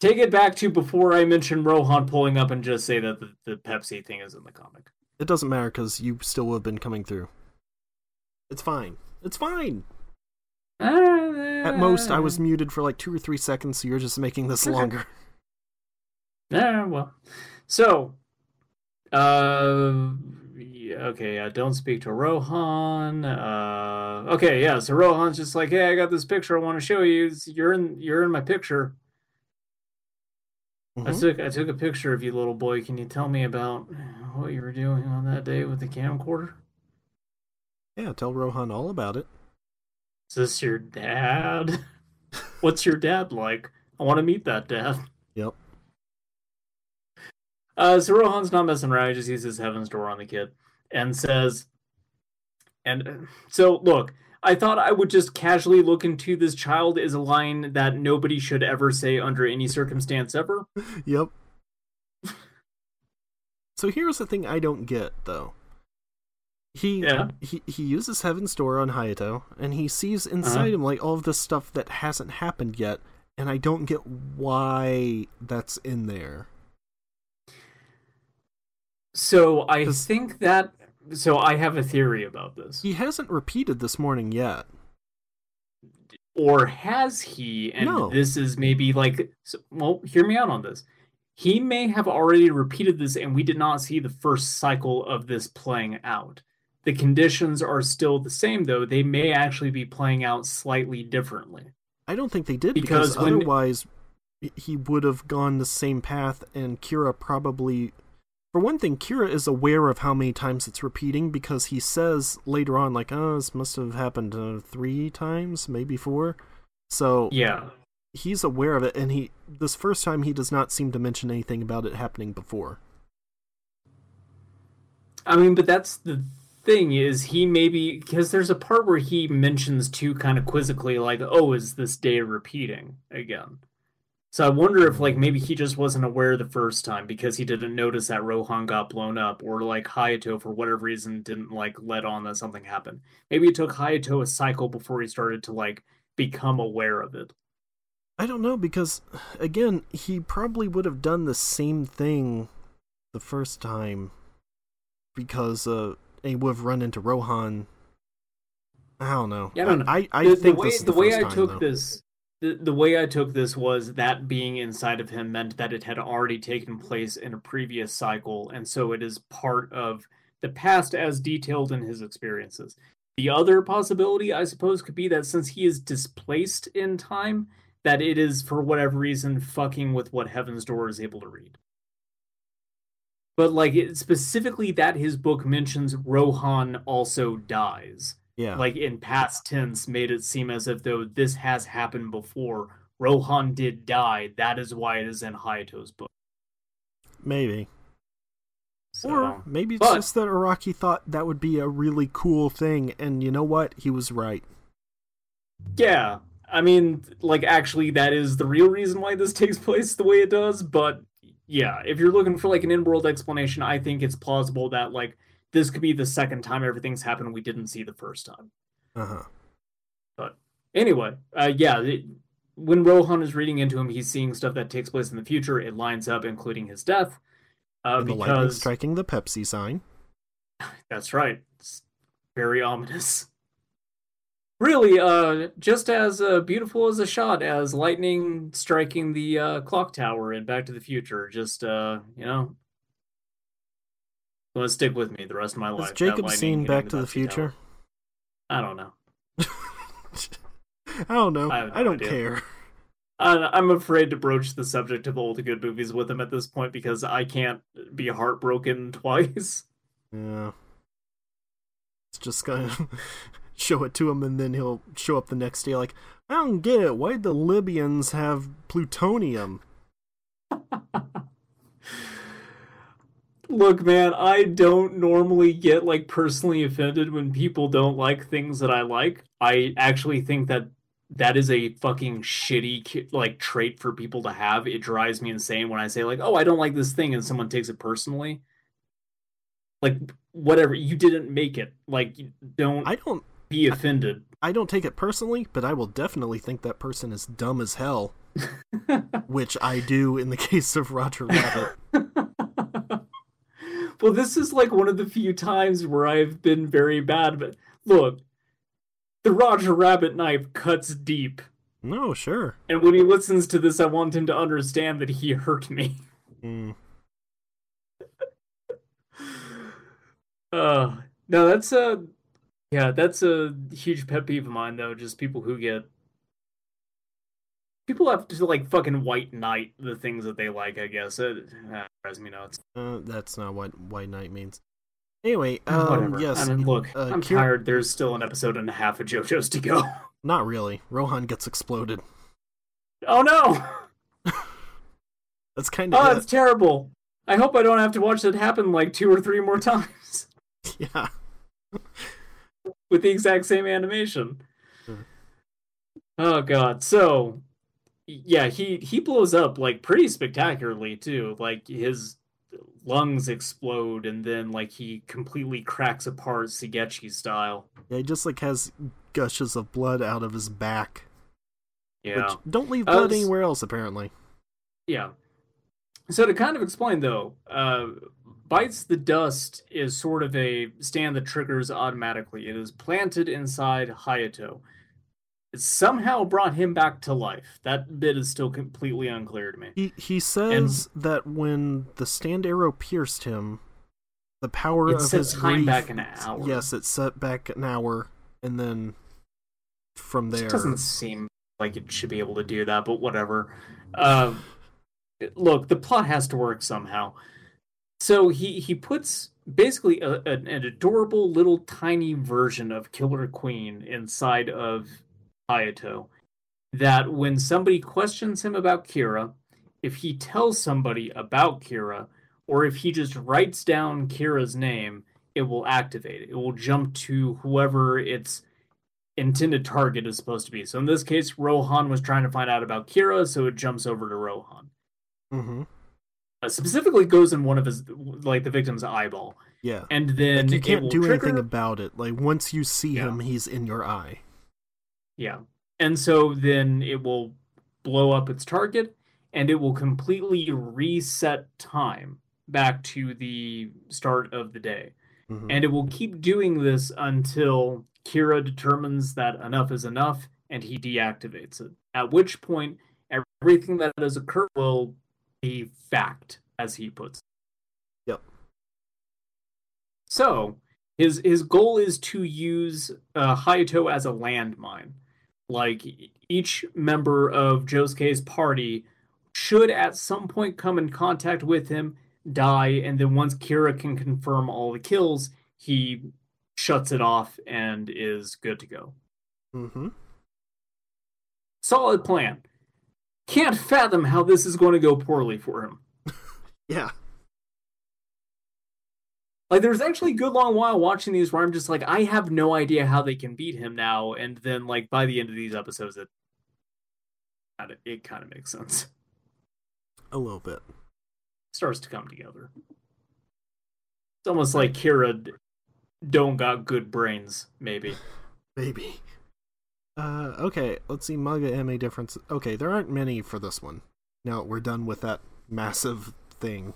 take it back to before I mentioned Rohan pulling up and just say that the, the Pepsi thing is in the comic. It doesn't matter because you still would have been coming through. It's fine. It's fine. At most, I was muted for like two or three seconds, so you're just making this longer. Yeah, well. So, uh, yeah, okay, yeah, don't speak to Rohan. Uh, okay, yeah, so Rohan's just like, hey, I got this picture I want to show you. You're in, you're in my picture. I Mhm. took, I took a picture of you, little boy. Can you tell me about what you were doing on that day with the camcorder? Yeah, tell Rohan all about it. Is this your dad? What's your dad like? I want to meet that dad. Yep. Uh, so Rohan's not messing around. He just uses Heaven's Door on the kid and says, and so look, I thought I would just casually look into this child is a line that nobody should ever say under any circumstance ever. Yep. so here's the thing I don't get though. He Yeah. he he uses Heaven's Door on Hayato, and he sees inside Uh-huh. him like all of this stuff that hasn't happened yet, and I don't get why that's in there. So I think that. So I have a theory about this. He hasn't repeated this morning yet. or has he and No. this is maybe like so, well hear me out on this he may have already repeated this and we did not see the first cycle of this playing out the conditions are still the same though they may actually be playing out slightly differently I don't think they did because, Because when- otherwise he would have gone the same path, and Kira probably. For one thing, Kira is aware of how many times it's repeating because he says later on, like, "Oh, this must have happened uh, three times, maybe four. So yeah he's aware of it, and he this first time he does not seem to mention anything about it happening before. i mean but that's the thing is he maybe because there's a part where he mentions too kind of quizzically like oh is this day repeating again So I wonder if like maybe he just wasn't aware the first time because he didn't notice that Rohan got blown up, or like Hayato for whatever reason didn't like let on that something happened. Maybe it took Hayato a cycle before he started to like become aware of it. I don't know because again, he probably would have done the same thing the first time because uh he would have run into Rohan. I don't know. Yeah, I don't know. I, I the, think the way the, the, way I time, took though. this the, the way I took this was that being inside of him meant that it had already taken place in a previous cycle, and so it is part of the past as detailed in his experiences. The other possibility, I suppose, could be that since he is displaced in time, that it is for whatever reason fucking with what Heaven's Door is able to read. But like it, specifically that his book mentions Rohan also dies Yeah. like in past tense made it seem as if though this has happened before rohan did die that is why it is in hayato's book maybe. so or maybe it's but- just that Araki thought that would be a really cool thing, and you know what? He was right. yeah i mean like actually that is the real reason why this takes place the way it does but yeah if you're looking for like an in-world explanation i think it's plausible that like this could be the second time everything's happened we didn't see the first time Uh huh. But anyway, uh, yeah, it, when Rohan is reading into him, he's seeing stuff that takes place in the future. It lines up, including his death. Uh, and the lightning because striking the Pepsi sign. that's right, it's very ominous. Really, uh, just as uh, beautiful as a shot as lightning striking the uh, clock tower in Back to the Future. Just uh, you know, going to stick with me the rest of my life. Has that Jacob seen Back to the Future? tower. I don't know. I don't know. I I, don't idea. care. I'm afraid to broach the subject of old good movies with him at this point because I can't be heartbroken twice. Yeah. It's just gonna show it to him, and then he'll show up the next day like, I don't get it. Why'd the Libyans have plutonium? Look, man, I don't normally get like personally offended when people don't like things that I like. I actually think that that is a fucking shitty like trait for people to have. It drives me insane when I say like, "Oh, I don't like this thing," and someone takes it personally. Like whatever, you didn't make it. Like don't I don't. Be offended. I don't take it personally, but I will definitely think that person is dumb as hell, which I do in the case of Roger Rabbit. well, this is like one of the few times where I've been very bad. But look, the Roger Rabbit knife cuts deep. No, sure. And when he listens to this, I want him to understand that he hurt me. Mm. Uh, no, that's a yeah, that's a huge pet peeve of mine though. Just people who get people have to like fucking white knight the things that they like. I guess it uh, drives me nuts. Uh, that's not what White Knight means. Anyway, um, Whatever. yes. I mean, look, uh, I'm Kira- tired. There's still an episode and a half of JoJo's to go. Not really. Rohan gets exploded. oh no! That's kind of. Oh, that's terrible. I hope I don't have to watch that happen like two or three more times yeah. With the exact same animation. Hmm. Oh god. So yeah, he he blows up like pretty spectacularly too. Like his lungs explode and then like he completely cracks apart Shigechi style. Yeah, he just like has gushes of blood out of his back, Yeah. which don't leave Uh, blood s- anywhere else apparently. Yeah. So to kind of explain though, uh, bites the dust is sort of a stand that triggers automatically. It is planted inside Hayato. It somehow brought him back to life. That bit is still completely unclear to me. He he says that when the stand arrow pierced him, the power of his time grief, back an hour. Yes, it set back an hour, and then from there, It doesn't seem like it should be able to do that, but whatever. Uh, look, the plot has to work somehow. So he he puts basically a, an, an adorable little tiny version of Killer Queen inside of Hayato. That when somebody questions him about Kira, if he tells somebody about Kira, or if he just writes down Kira's name, it will activate it. It will jump to whoever its intended target is supposed to be. So in this case, Rohan was trying to find out about Kira, so it jumps over to Rohan. hmm Uh, specifically goes in one of his like the victim's eyeball, Yeah, and then like you can't do trigger- anything about it. Like once you see Yeah. him, he's in your eye. Yeah. And so then it will blow up its target and it will completely reset time back to the start of the day. Mhm. And it will keep doing this until Kira determines that enough is enough and he deactivates it. At which point, everything that has occurred will be fact, as he puts it. Yep. So his his goal is to use uh, Hayato as a landmine. Like each member of Josuke's party should at some point come in contact with him, die, and then once Kira can confirm all the kills, he shuts it off and is good to go. Mm Mhm. Solid plan. Can't fathom how this is going to go poorly for him. Yeah. Like there's actually a good long while watching these where I'm just like, I have no idea how they can beat him now, and then like by the end of these episodes, it it kind of makes sense. A little bit. Starts to come together. It's almost like Kira don't got good brains, maybe. Maybe. Uh, okay, let's see manga anime differences. Okay, there aren't many for this one. Now we're done with that massive thing.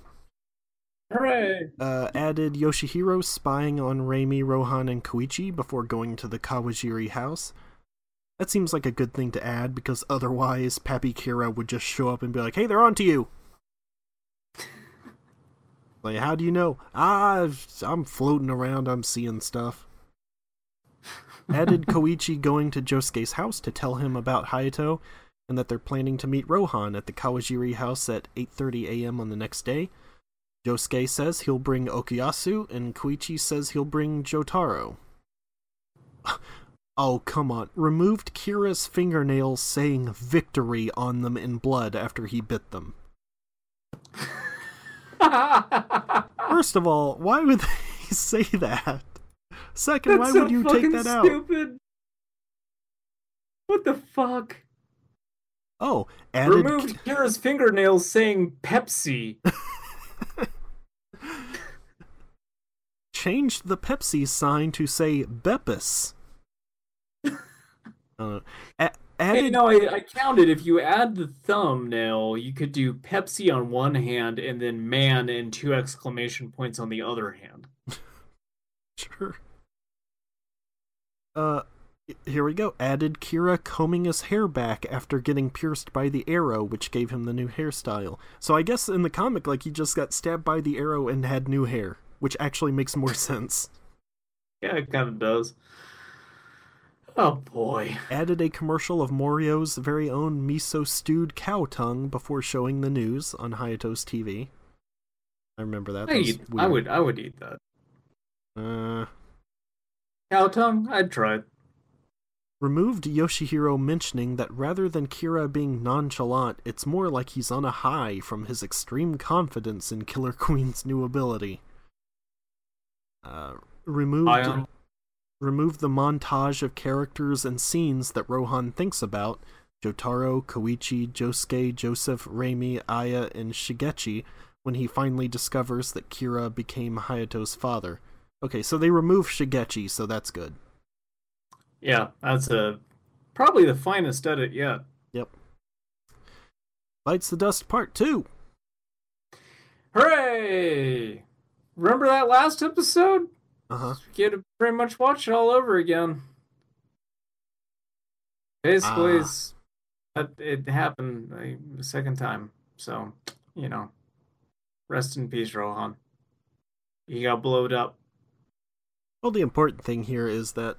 Hooray! Uh, added Yoshihiro spying on Reimi, Rohan, and Koichi before going to the Kawajiri house. That seems like a good thing to add because otherwise Pappy Kira would just show up and be like, "Hey, they're on to you." like, how do you know? Ah, I'm floating around. I'm seeing stuff. Added Koichi going to Josuke's house to tell him about Hayato and that they're planning to meet Rohan at the Kawajiri house at 8:30 a.m. on the next day. Josuke says he'll bring Okuyasu and Koichi says he'll bring Jotaro. Oh, come on. Removed Kira's fingernails saying victory on them in blood after he bit them. First of all, why would they say that? Second, why so would you take that out? stupid. What the fuck? Oh, added Removed Kira's fingernails saying Pepsi. changed the Pepsi sign to say Beppis. uh, a- added Hey, no, I, I counted. If you add the thumbnail, you could do Pepsi on one hand and then man and two exclamation points on the other hand. Sure. Uh, here we go. Added Kira combing his hair back after getting pierced by the arrow, which gave him the new hairstyle. So I guess in the comic, like he just got stabbed by the arrow and had new hair. which actually makes more sense. Yeah, it kind of does. Oh boy. Added a commercial of Morio's very own miso stewed cow tongue before showing the news on Hayato's TV. I remember that. I, that eat, I would I would eat that. Uh, Cow tongue? I'd try it. removed Yoshihiro mentioning that rather than Kira being nonchalant, it's more like he's on a high from his extreme confidence in Killer Queen's new ability. Uh, removed Ion. removed the montage of characters and scenes that Rohan thinks about Jotaro, Koichi, Josuke, Joseph, Reimi, Aya, and Shigechi when he finally discovers that Kira became Hayato's father. Okay, so they remove Shigechi, so that's good. Yeah, that's a probably the finest edit yet. Yep. Bites the Dust Part 2. Hooray! Remember that last episode? Uh huh. Get to pretty much watch it all over again. Basically, Ah. it happened a second time. So, you know, rest in peace, Rohan. He got blowed up. Well, the important thing here is that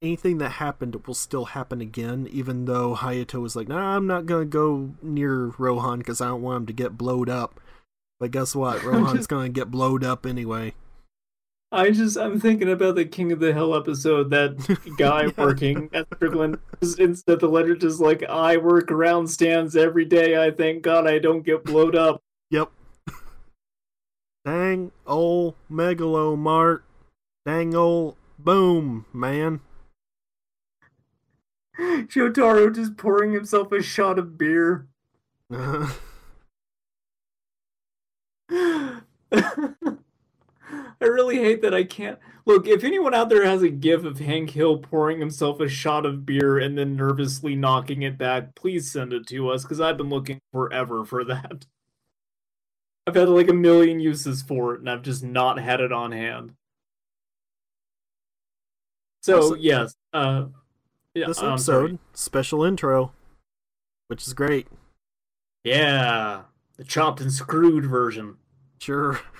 anything that happened will still happen again, even though Hayato was like, nah, I'm not going to go near Rohan because I don't want him to get blowed up. But guess what? Rohan's going to get blowed up anyway. I just I'm thinking about the King of the Hill episode. That guy Yeah. working at Strickland instead the letter just like I work around stands every day. I thank God I don't get blowed up. Yep. Dang ol' Megalomart. Dang ol' boom, man. Jotaro just pouring himself a shot of beer. I really hate that I can't look. If anyone out there has a gif of Hank Hill pouring himself a shot of beer and then nervously knocking it back, please send it to us because I've been looking forever for that. I've had like a million uses for it and I've just not had it on hand. So Also- yes, uh, yeah, this I'm sorry. episode, special intro, which is great. yeah, the chopped and screwed version. Sure.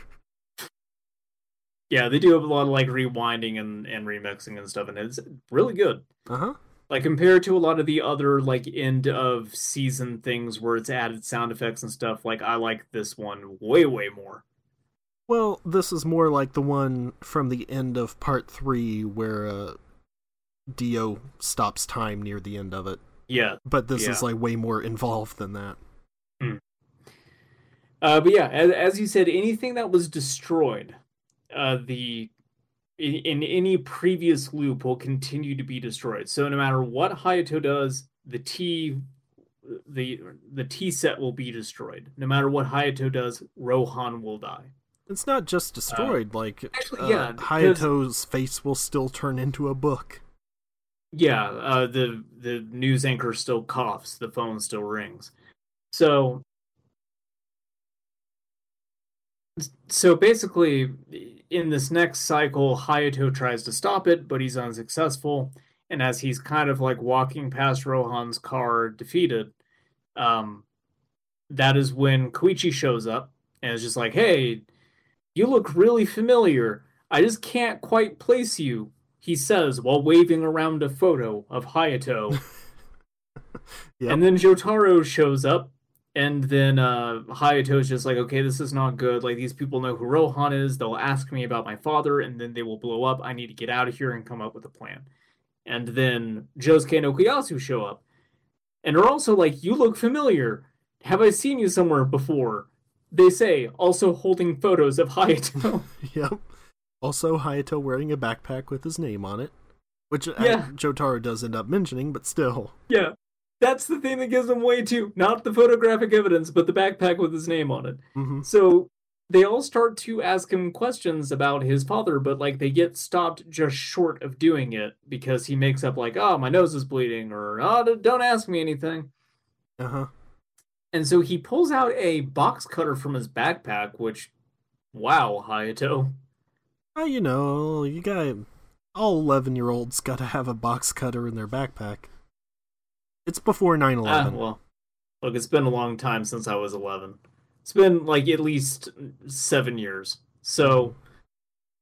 Yeah, they do have a lot of like rewinding and, and remixing and stuff, and it's really good. Uh huh. Like compared to a lot of the other like end of season things where it's added sound effects and stuff, like I like this one way, way more. Well, this is more like the one from the end of part three where uh, Dio stops time near the end of it. Yeah. But this is like way more involved than that. Uh, but yeah, as, as you said, anything that was destroyed, uh, the in, in any previous loop will continue to be destroyed. So no matter what Hayato does, the tea the the tea set will be destroyed. No matter what Hayato does, Rohan will die. It's not just destroyed. like actually, uh, yeah, because- Hayato's face will still turn into a book. Yeah, uh, the the news anchor still coughs, the phone still rings. So so basically in this next cycle Hayato tries to stop it, but he's unsuccessful. And as he's kind of like walking past Rohan's car defeated, um that is when Koichi shows up and is just like, "Hey, you look really familiar. I just can't quite place you." He says while waving around a photo of Hayato. Yep. And then Jotaro shows up, and then uh, Hayato's just like, okay, this is not good. Like, these people know who Rohan is. They'll ask me about my father, and then they will blow up. I need to get out of here and come up with a plan. And then Josuke and Okuyasu show up, and are also like, you look familiar. Have I seen you somewhere before? They say, also holding photos of Hayato. yep. Also, Hayato wearing a backpack with his name on it, which uh, Yeah. Jotaro does end up mentioning, but still. yeah. That's the thing that gives him way too. Not the photographic evidence, but the backpack with his name on it. hmm So they all start to ask him questions about his father, but like they get stopped just short of doing it because he makes up like, "Oh, my nose is bleeding," or "Oh, don't ask me anything." Uh huh. And so he pulls out a box cutter from his backpack, which, wow, Hayato. Well, you know, you got all eleven-year-olds got to have a box cutter in their backpack. It's before 9-11. Ah, well, look, it's been a long time since I was eleven. It's been like at least seven years. So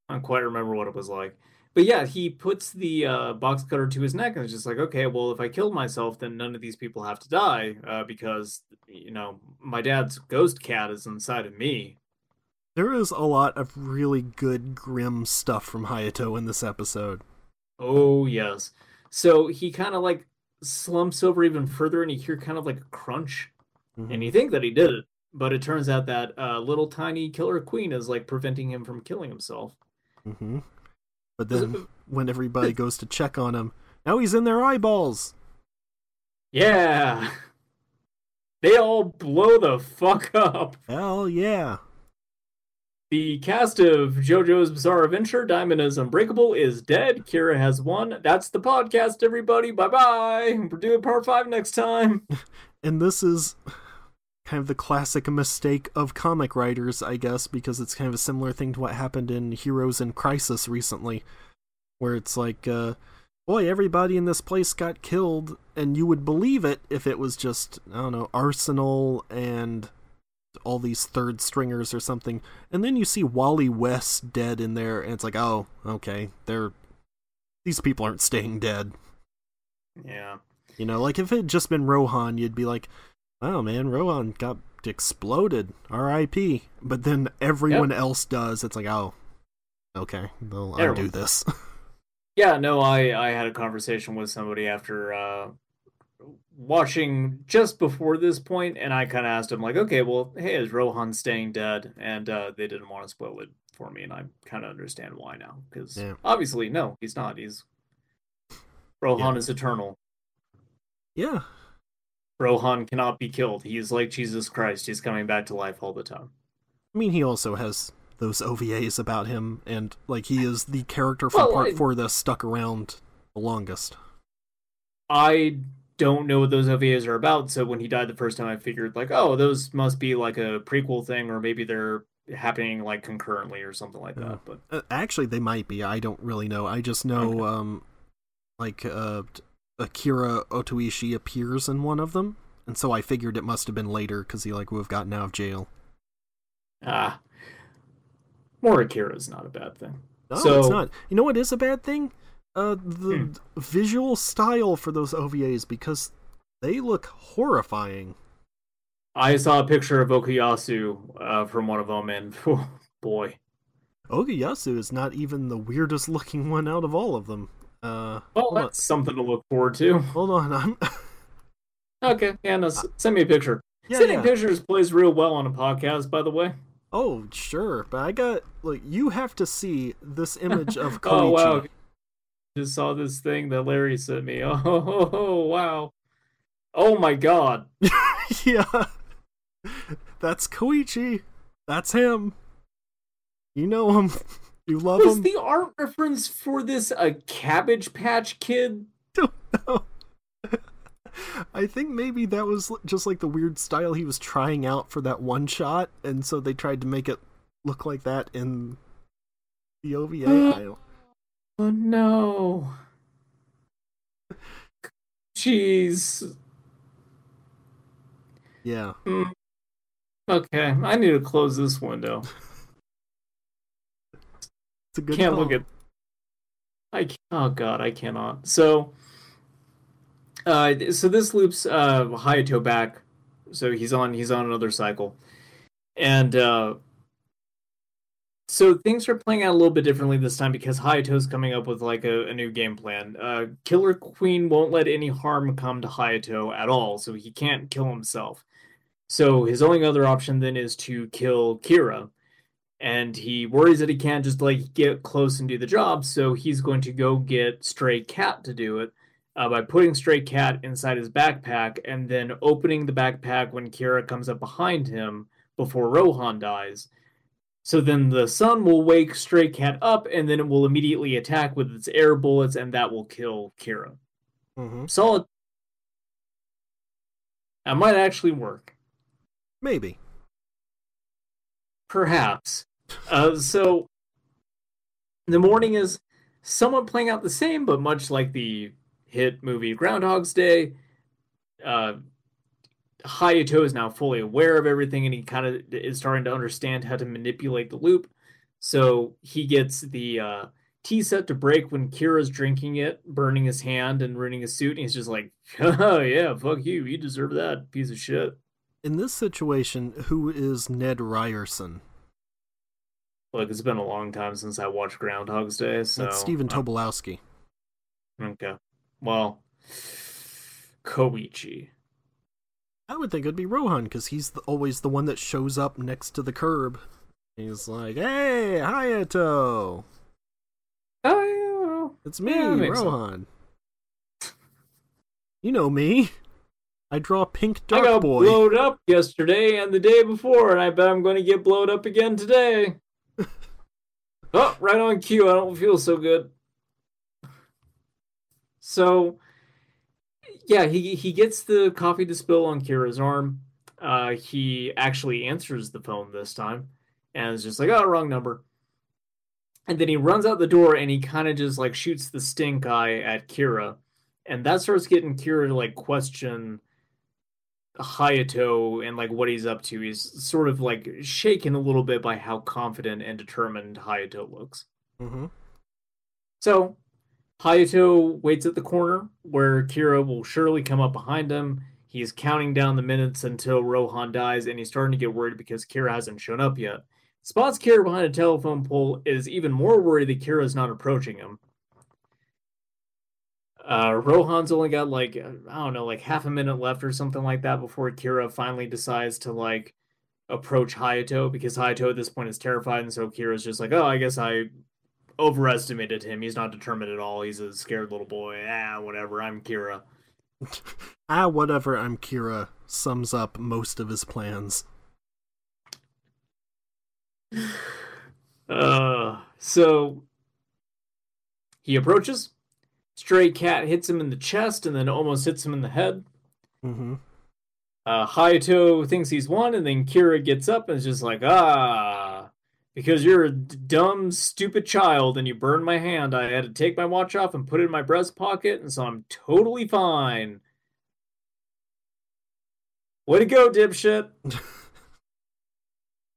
I don't quite remember what it was like. But yeah, he puts the uh, box cutter to his neck and it's just like, okay, well, if I kill myself, then none of these people have to die uh, because, you know, my dad's ghost cat is inside of me. There is a lot of really good grim stuff from Hayato in this episode. Oh, yes. So he kind of like slumps over even further and you hear kind of like a crunch. Mhm. And you think that he did it, but it turns out that uh, little tiny killer queen is like preventing him from killing himself. hmm But then when everybody goes to check on him, now he's in their eyeballs. Yeah. They all blow the fuck up. Hell yeah. The cast of JoJo's Bizarre Adventure, Diamond is Unbreakable, is dead. Kira has won. That's the podcast, everybody. Bye bye. We're doing part five next time. And this is kind of the classic mistake of comic writers, I guess, because it's kind of a similar thing to what happened in Heroes in Crisis recently, where it's like, uh, boy, everybody in this place got killed, and you would believe it if it was just, I don't know, Arsenal and all these third stringers or something. And then you see Wally West dead in there, and it's like, oh, okay, they're. These people aren't staying dead. Yeah. You know, like if it had just been Rohan, you'd be like, "Wow, man, Rohan got exploded. R.I.P." But then everyone else does. It's like, oh, okay, they'll undo this. Yeah, no, I I had a conversation with somebody after uh watching just before this point and I kind of asked him like, "Okay, well, hey, is Rohan staying dead?" And uh they didn't want to spoil it for me and I kind of understand why now cuz Yeah. obviously no, he's not. He's Rohan Yeah. is eternal. yeah, Rohan cannot be killed. He is like Jesus Christ. He's coming back to life all the time. I mean, he also has those OVAs about him, and like he is the character from Well, Part I- Four that stuck around the longest. I don't know what those OVAs are about, so when he died the first time, I figured like, oh, those must be like a prequel thing, or maybe they're happening like concurrently or something like Yeah. that. But Uh, actually, they might be. I don't really know. I just know, um, like uh, Akira Otoishi appears in one of them, and so I figured it must have been later because he like would have gotten out of jail. ah, more Akira is not a bad thing. No, So- it's not. You know what is a bad thing? Uh, the Hmm. visual style for those OVAs because they look horrifying. I saw a picture of Okuyasu uh, from one of them, and oh, boy, Okuyasu is not even the weirdest looking one out of all of them. Uh, well, hold on, that's something to look forward to. hold on, I'm Okay, yeah, no, s- send me a picture. yeah, Sending yeah. pictures plays real well on a podcast, by the way. Oh, sure, but I got like you have to see this image of Koichi. Oh wow! Just saw this thing that Larry sent me. Oh, oh, Oh, wow! Oh my god! yeah, that's Koichi. That's him. You know him. You love Was him. the art reference for this a Cabbage Patch Kid? No. I think maybe that was just like the weird style he was trying out for that one shot, and so they tried to make it look like that in the OVA. Uh, I Oh no! Jeez. yeah, hmm. Okay, I need to close this window. it's a good. can't call. look at. I oh god, I cannot. So, uh, so this loops uh Hayato back. So he's on he's on another cycle, and uh, so things are playing out a little bit differently this time because Hayato's coming up with like a, a new game plan. Uh, Killer Queen won't let any harm come to Hayato at all, so he can't kill himself. So his only other option then is to kill Kira and he worries that he can't just like get close and do the job so he's going to go get stray cat to do it uh, by putting stray cat inside his backpack and then opening the backpack when kira comes up behind him before rohan dies so then the sun will wake stray cat up and then it will immediately attack with its air bullets and that will kill kira Mhm. solid that might actually work Maybe. Perhaps. Uh, so the morning is somewhat playing out the same, but much like the hit movie Groundhog's Day, uh, Hayato is now fully aware of everything and he kind of is starting to understand how to manipulate the loop. So he gets the uh, tea set to break when Kira's drinking it, burning his hand and ruining his suit. And he's just like, oh, yeah, fuck you. You deserve that, piece of shit. In this situation, who is Ned Ryerson? Look, it's been a long time since I watched Groundhog's Day. So That's Stephen uh, Tobolowsky. Okay. Well, Koichi. I would think it'd be Rohan because he's the, always the one that shows up next to the curb. He's like, "Hey, Hayato, Oh, it's me, Yeah, makes sense. Rohan. You know me. I draw pink I got boy." blowed up yesterday and the day before, and I bet I'm going to get blowed up again today. Oh, right on cue. I don't feel so good. So, yeah, he he gets the coffee to spill on Kira's arm. Uh, he actually answers the phone this time, and is just like, "Oh, wrong number." And then he runs out the door, and he kind of just like shoots the stink eye at Kira, and that starts getting Kira to like question Hayato and like what he's up to. He's sort of like shaken a little bit by how confident and determined Hayato looks. hmm So Hayato waits at the corner where Kira will surely come up behind him. He's counting down the minutes until Rohan dies, and he's starting to get worried because Kira hasn't shown up yet. Spots Kira behind a telephone pole, is even more worried that Kira is not approaching him. Uh, Rohan's only got like I don't know, like half a minute left or something like that before Kira finally decides to like approach Hayato because Hayato at this point is terrified, and so Kira's just like, "Oh, I guess I overestimated him. He's not determined at all. He's a scared little boy. Ah, whatever. I'm Kira." Ah, whatever. I'm Kira. Sums up most of his plans. Uh, so he approaches. Stray cat hits him in the chest and then almost hits him in the head. hmm Uh, Hayato thinks he's won, and then Kira gets up and is just like, ah, because you're a dumb, stupid child and you burned my hand, I had to take my watch off and put it in my breast pocket, and so I'm totally fine. Way to go, dipshit.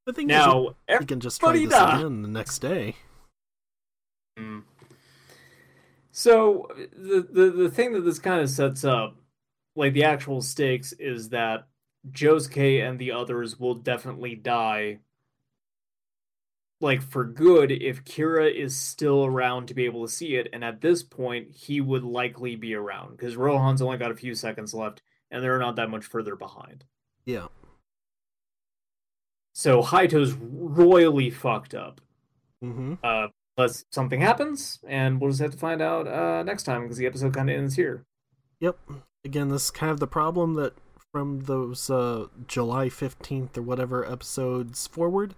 The thing is, Now, he can just try this again the next day. Mm. So the, the the thing that this kind of sets up, like the actual stakes, is that Josuke and the others will definitely die. Like for good, if Kira is still around to be able to see it, and at this point he would likely be around because Rohan's only got a few seconds left, and they're not that much further behind. Yeah. So Hayato's royally fucked up. hmm uh, unless something happens, and we'll just have to find out uh, next time because the episode kind of ends here. Yep. Again, this is kind of the problem that from those uh, July 15th or whatever episodes forward,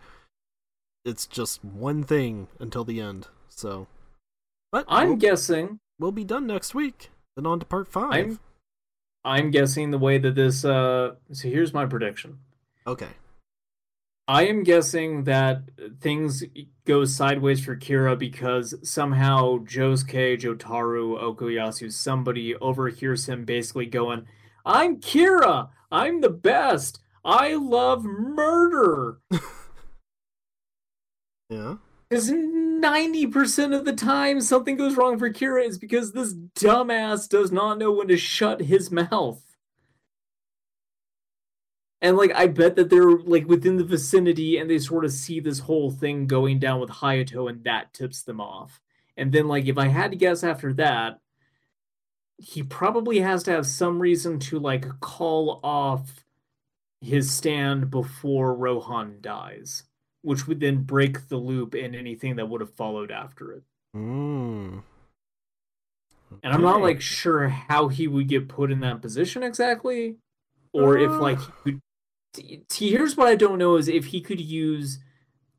it's just one thing until the end. So, but I'm we'll, guessing. we'll be done next week. Then on to part 5 I'm I'm guessing the way that this. Uh, so here's my prediction. Okay. I am guessing that things go sideways for Kira because somehow Josuke, Jotaro, Okuyasu, somebody overhears him basically going, "I'm Kira. I'm the best. I love murder." Yeah. Because 90% of the time something goes wrong for Kira is because this dumbass does not know when to shut his mouth. And like I bet that they're like within the vicinity and they sort of see this whole thing going down with Hayato and that tips them off. And then like if I had to guess after that, he probably has to have some reason to like call off his stand before Rohan dies which would then break the loop in anything that would have followed after it. Mm. And I'm not like sure how he would get put in that position exactly, or if like he. See, here's what I don't know is if he could use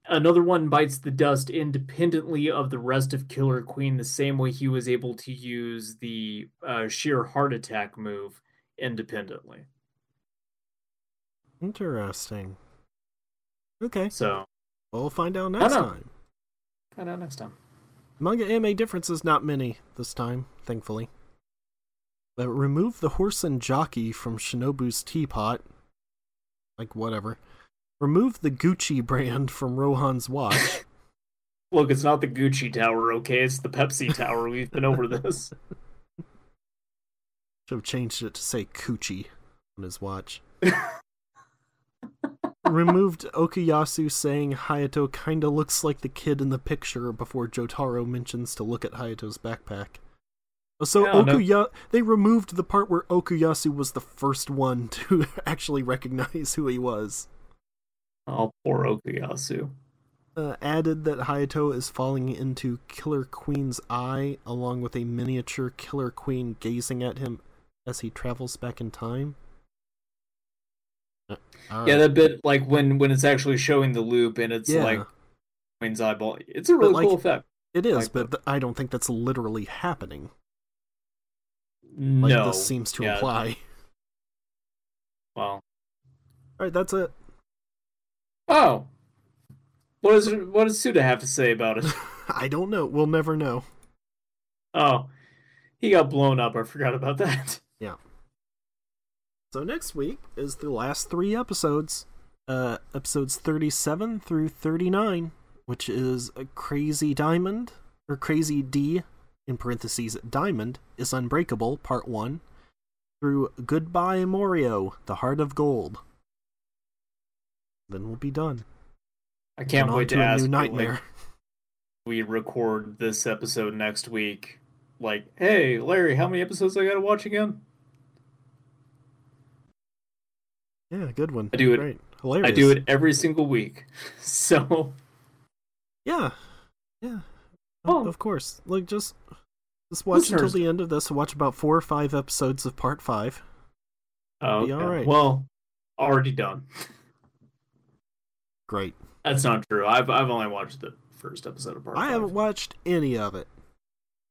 another one bites the dust independently of the rest of Killer Queen the same way he was able to use the uh, sheer heart attack move independently. Interesting. Okay. So We'll find out next time. find out next time. Manga anime differences not many this time, thankfully. But remove the horse and jockey from Shinobu's teapot. Like whatever. Remove the Gucci brand from Rohan's watch. Look, it's not the Gucci Tower, okay? It's the Pepsi Tower. We've been over this. Should have changed it to say Coochie on his watch. Removed Okuyasu saying Hayato kinda looks like the kid in the picture before Jotaro mentions to look at Hayato's backpack. So Yeah, no- Okuya they removed the part where Okuyasu was the first one to actually recognize who he was. Oh, poor Okuyasu. Uh, added that Hayato is falling into Killer Queen's eye, along with a miniature Killer Queen gazing at him as he travels back in time. Uh, Yeah, that bit like when when it's actually showing the loop and it's Yeah. like Queen's eyeball. It's a really like- cool effect. it is, like but th- I don't think that's literally happening. Like no, this seems to yeah. imply. Well, All right, that's it. oh, what does what does Suda have to say about it? I don't know. We'll never know. Oh, he got blown up. I forgot about that. Yeah. So next week is the last three episodes, uh, episodes thirty-seven through thirty-nine, which is a Crazy Diamond or Crazy D in parentheses Diamond is Unbreakable Part One through Goodbye Morio, The Heart of Gold. Then we'll be done. I can't wait to, to a ask new you, like, nightmare. we record this episode next week. Like, hey, Larry, how many episodes I got to watch again? Yeah, good one. I do it- Great. Hilarious. I do it every single week. So, Yeah, yeah. Oh. Of course. Like just just watch until the end of this. Watch about four or five episodes of part five. oh, Be okay. alright. well, already done. Great. That's not true. I've I've only watched the first episode of part. I five. haven't watched any of it.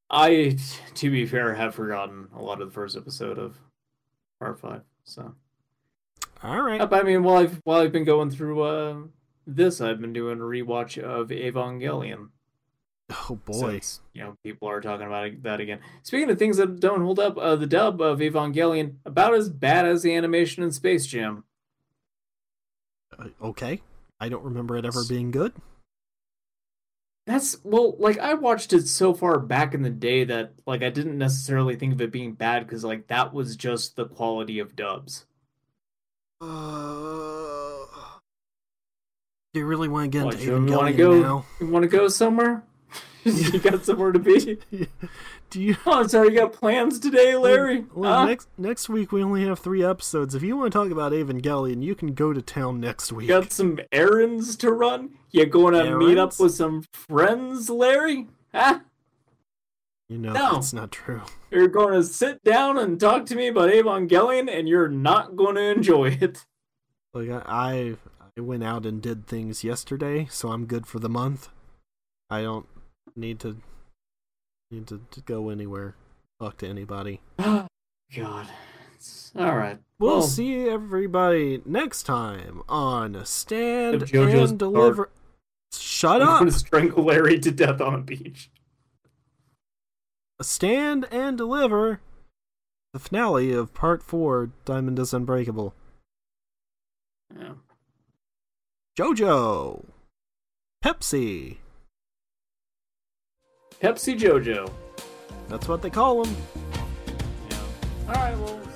I, to be fair, have forgotten a lot of the first episode of part five. So, All right. I mean, while I've while I've been going through uh, this, I've been doing a rewatch of Evangelion. Oh boy. Since, you know, people are talking about it- that again. Speaking of things that don't hold up, uh, the dub of Evangelion about as bad as the animation in Space Jam. Uh, okay. I don't remember it ever being good. That's well, like I watched it so far back in the day that like I didn't necessarily think of it being bad because like that was just the quality of dubs. Uh, do you really want to get What, into you want to Evangelion go? now? You want to go somewhere? you got somewhere to be? do you? Oh, sorry, you got plans today, Larry? Well, Huh? next next week we only have three episodes. If you want to talk about Evangelion, you can go to town next week. You got some errands to run? You going to meet up with some friends, Larry? Huh? You know No. that's not true. You're going to sit down and talk to me about Evangelion, and you're not going to enjoy it. Like I, I I went out and did things yesterday, so I'm good for the month. I don't need to need to, to go anywhere, talk to anybody. Oh, God. It's- All right. We'll Well, see everybody next time on Stand JoJo's and Deliver. Shut I'm up! going to strangle Larry to death on a beach. Stand and Deliver. The finale of Part Four, Diamond is Unbreakable. Yeah. JoJo, Pepsi. Pepsi JoJo. That's what they call him. Yeah. All right. Well.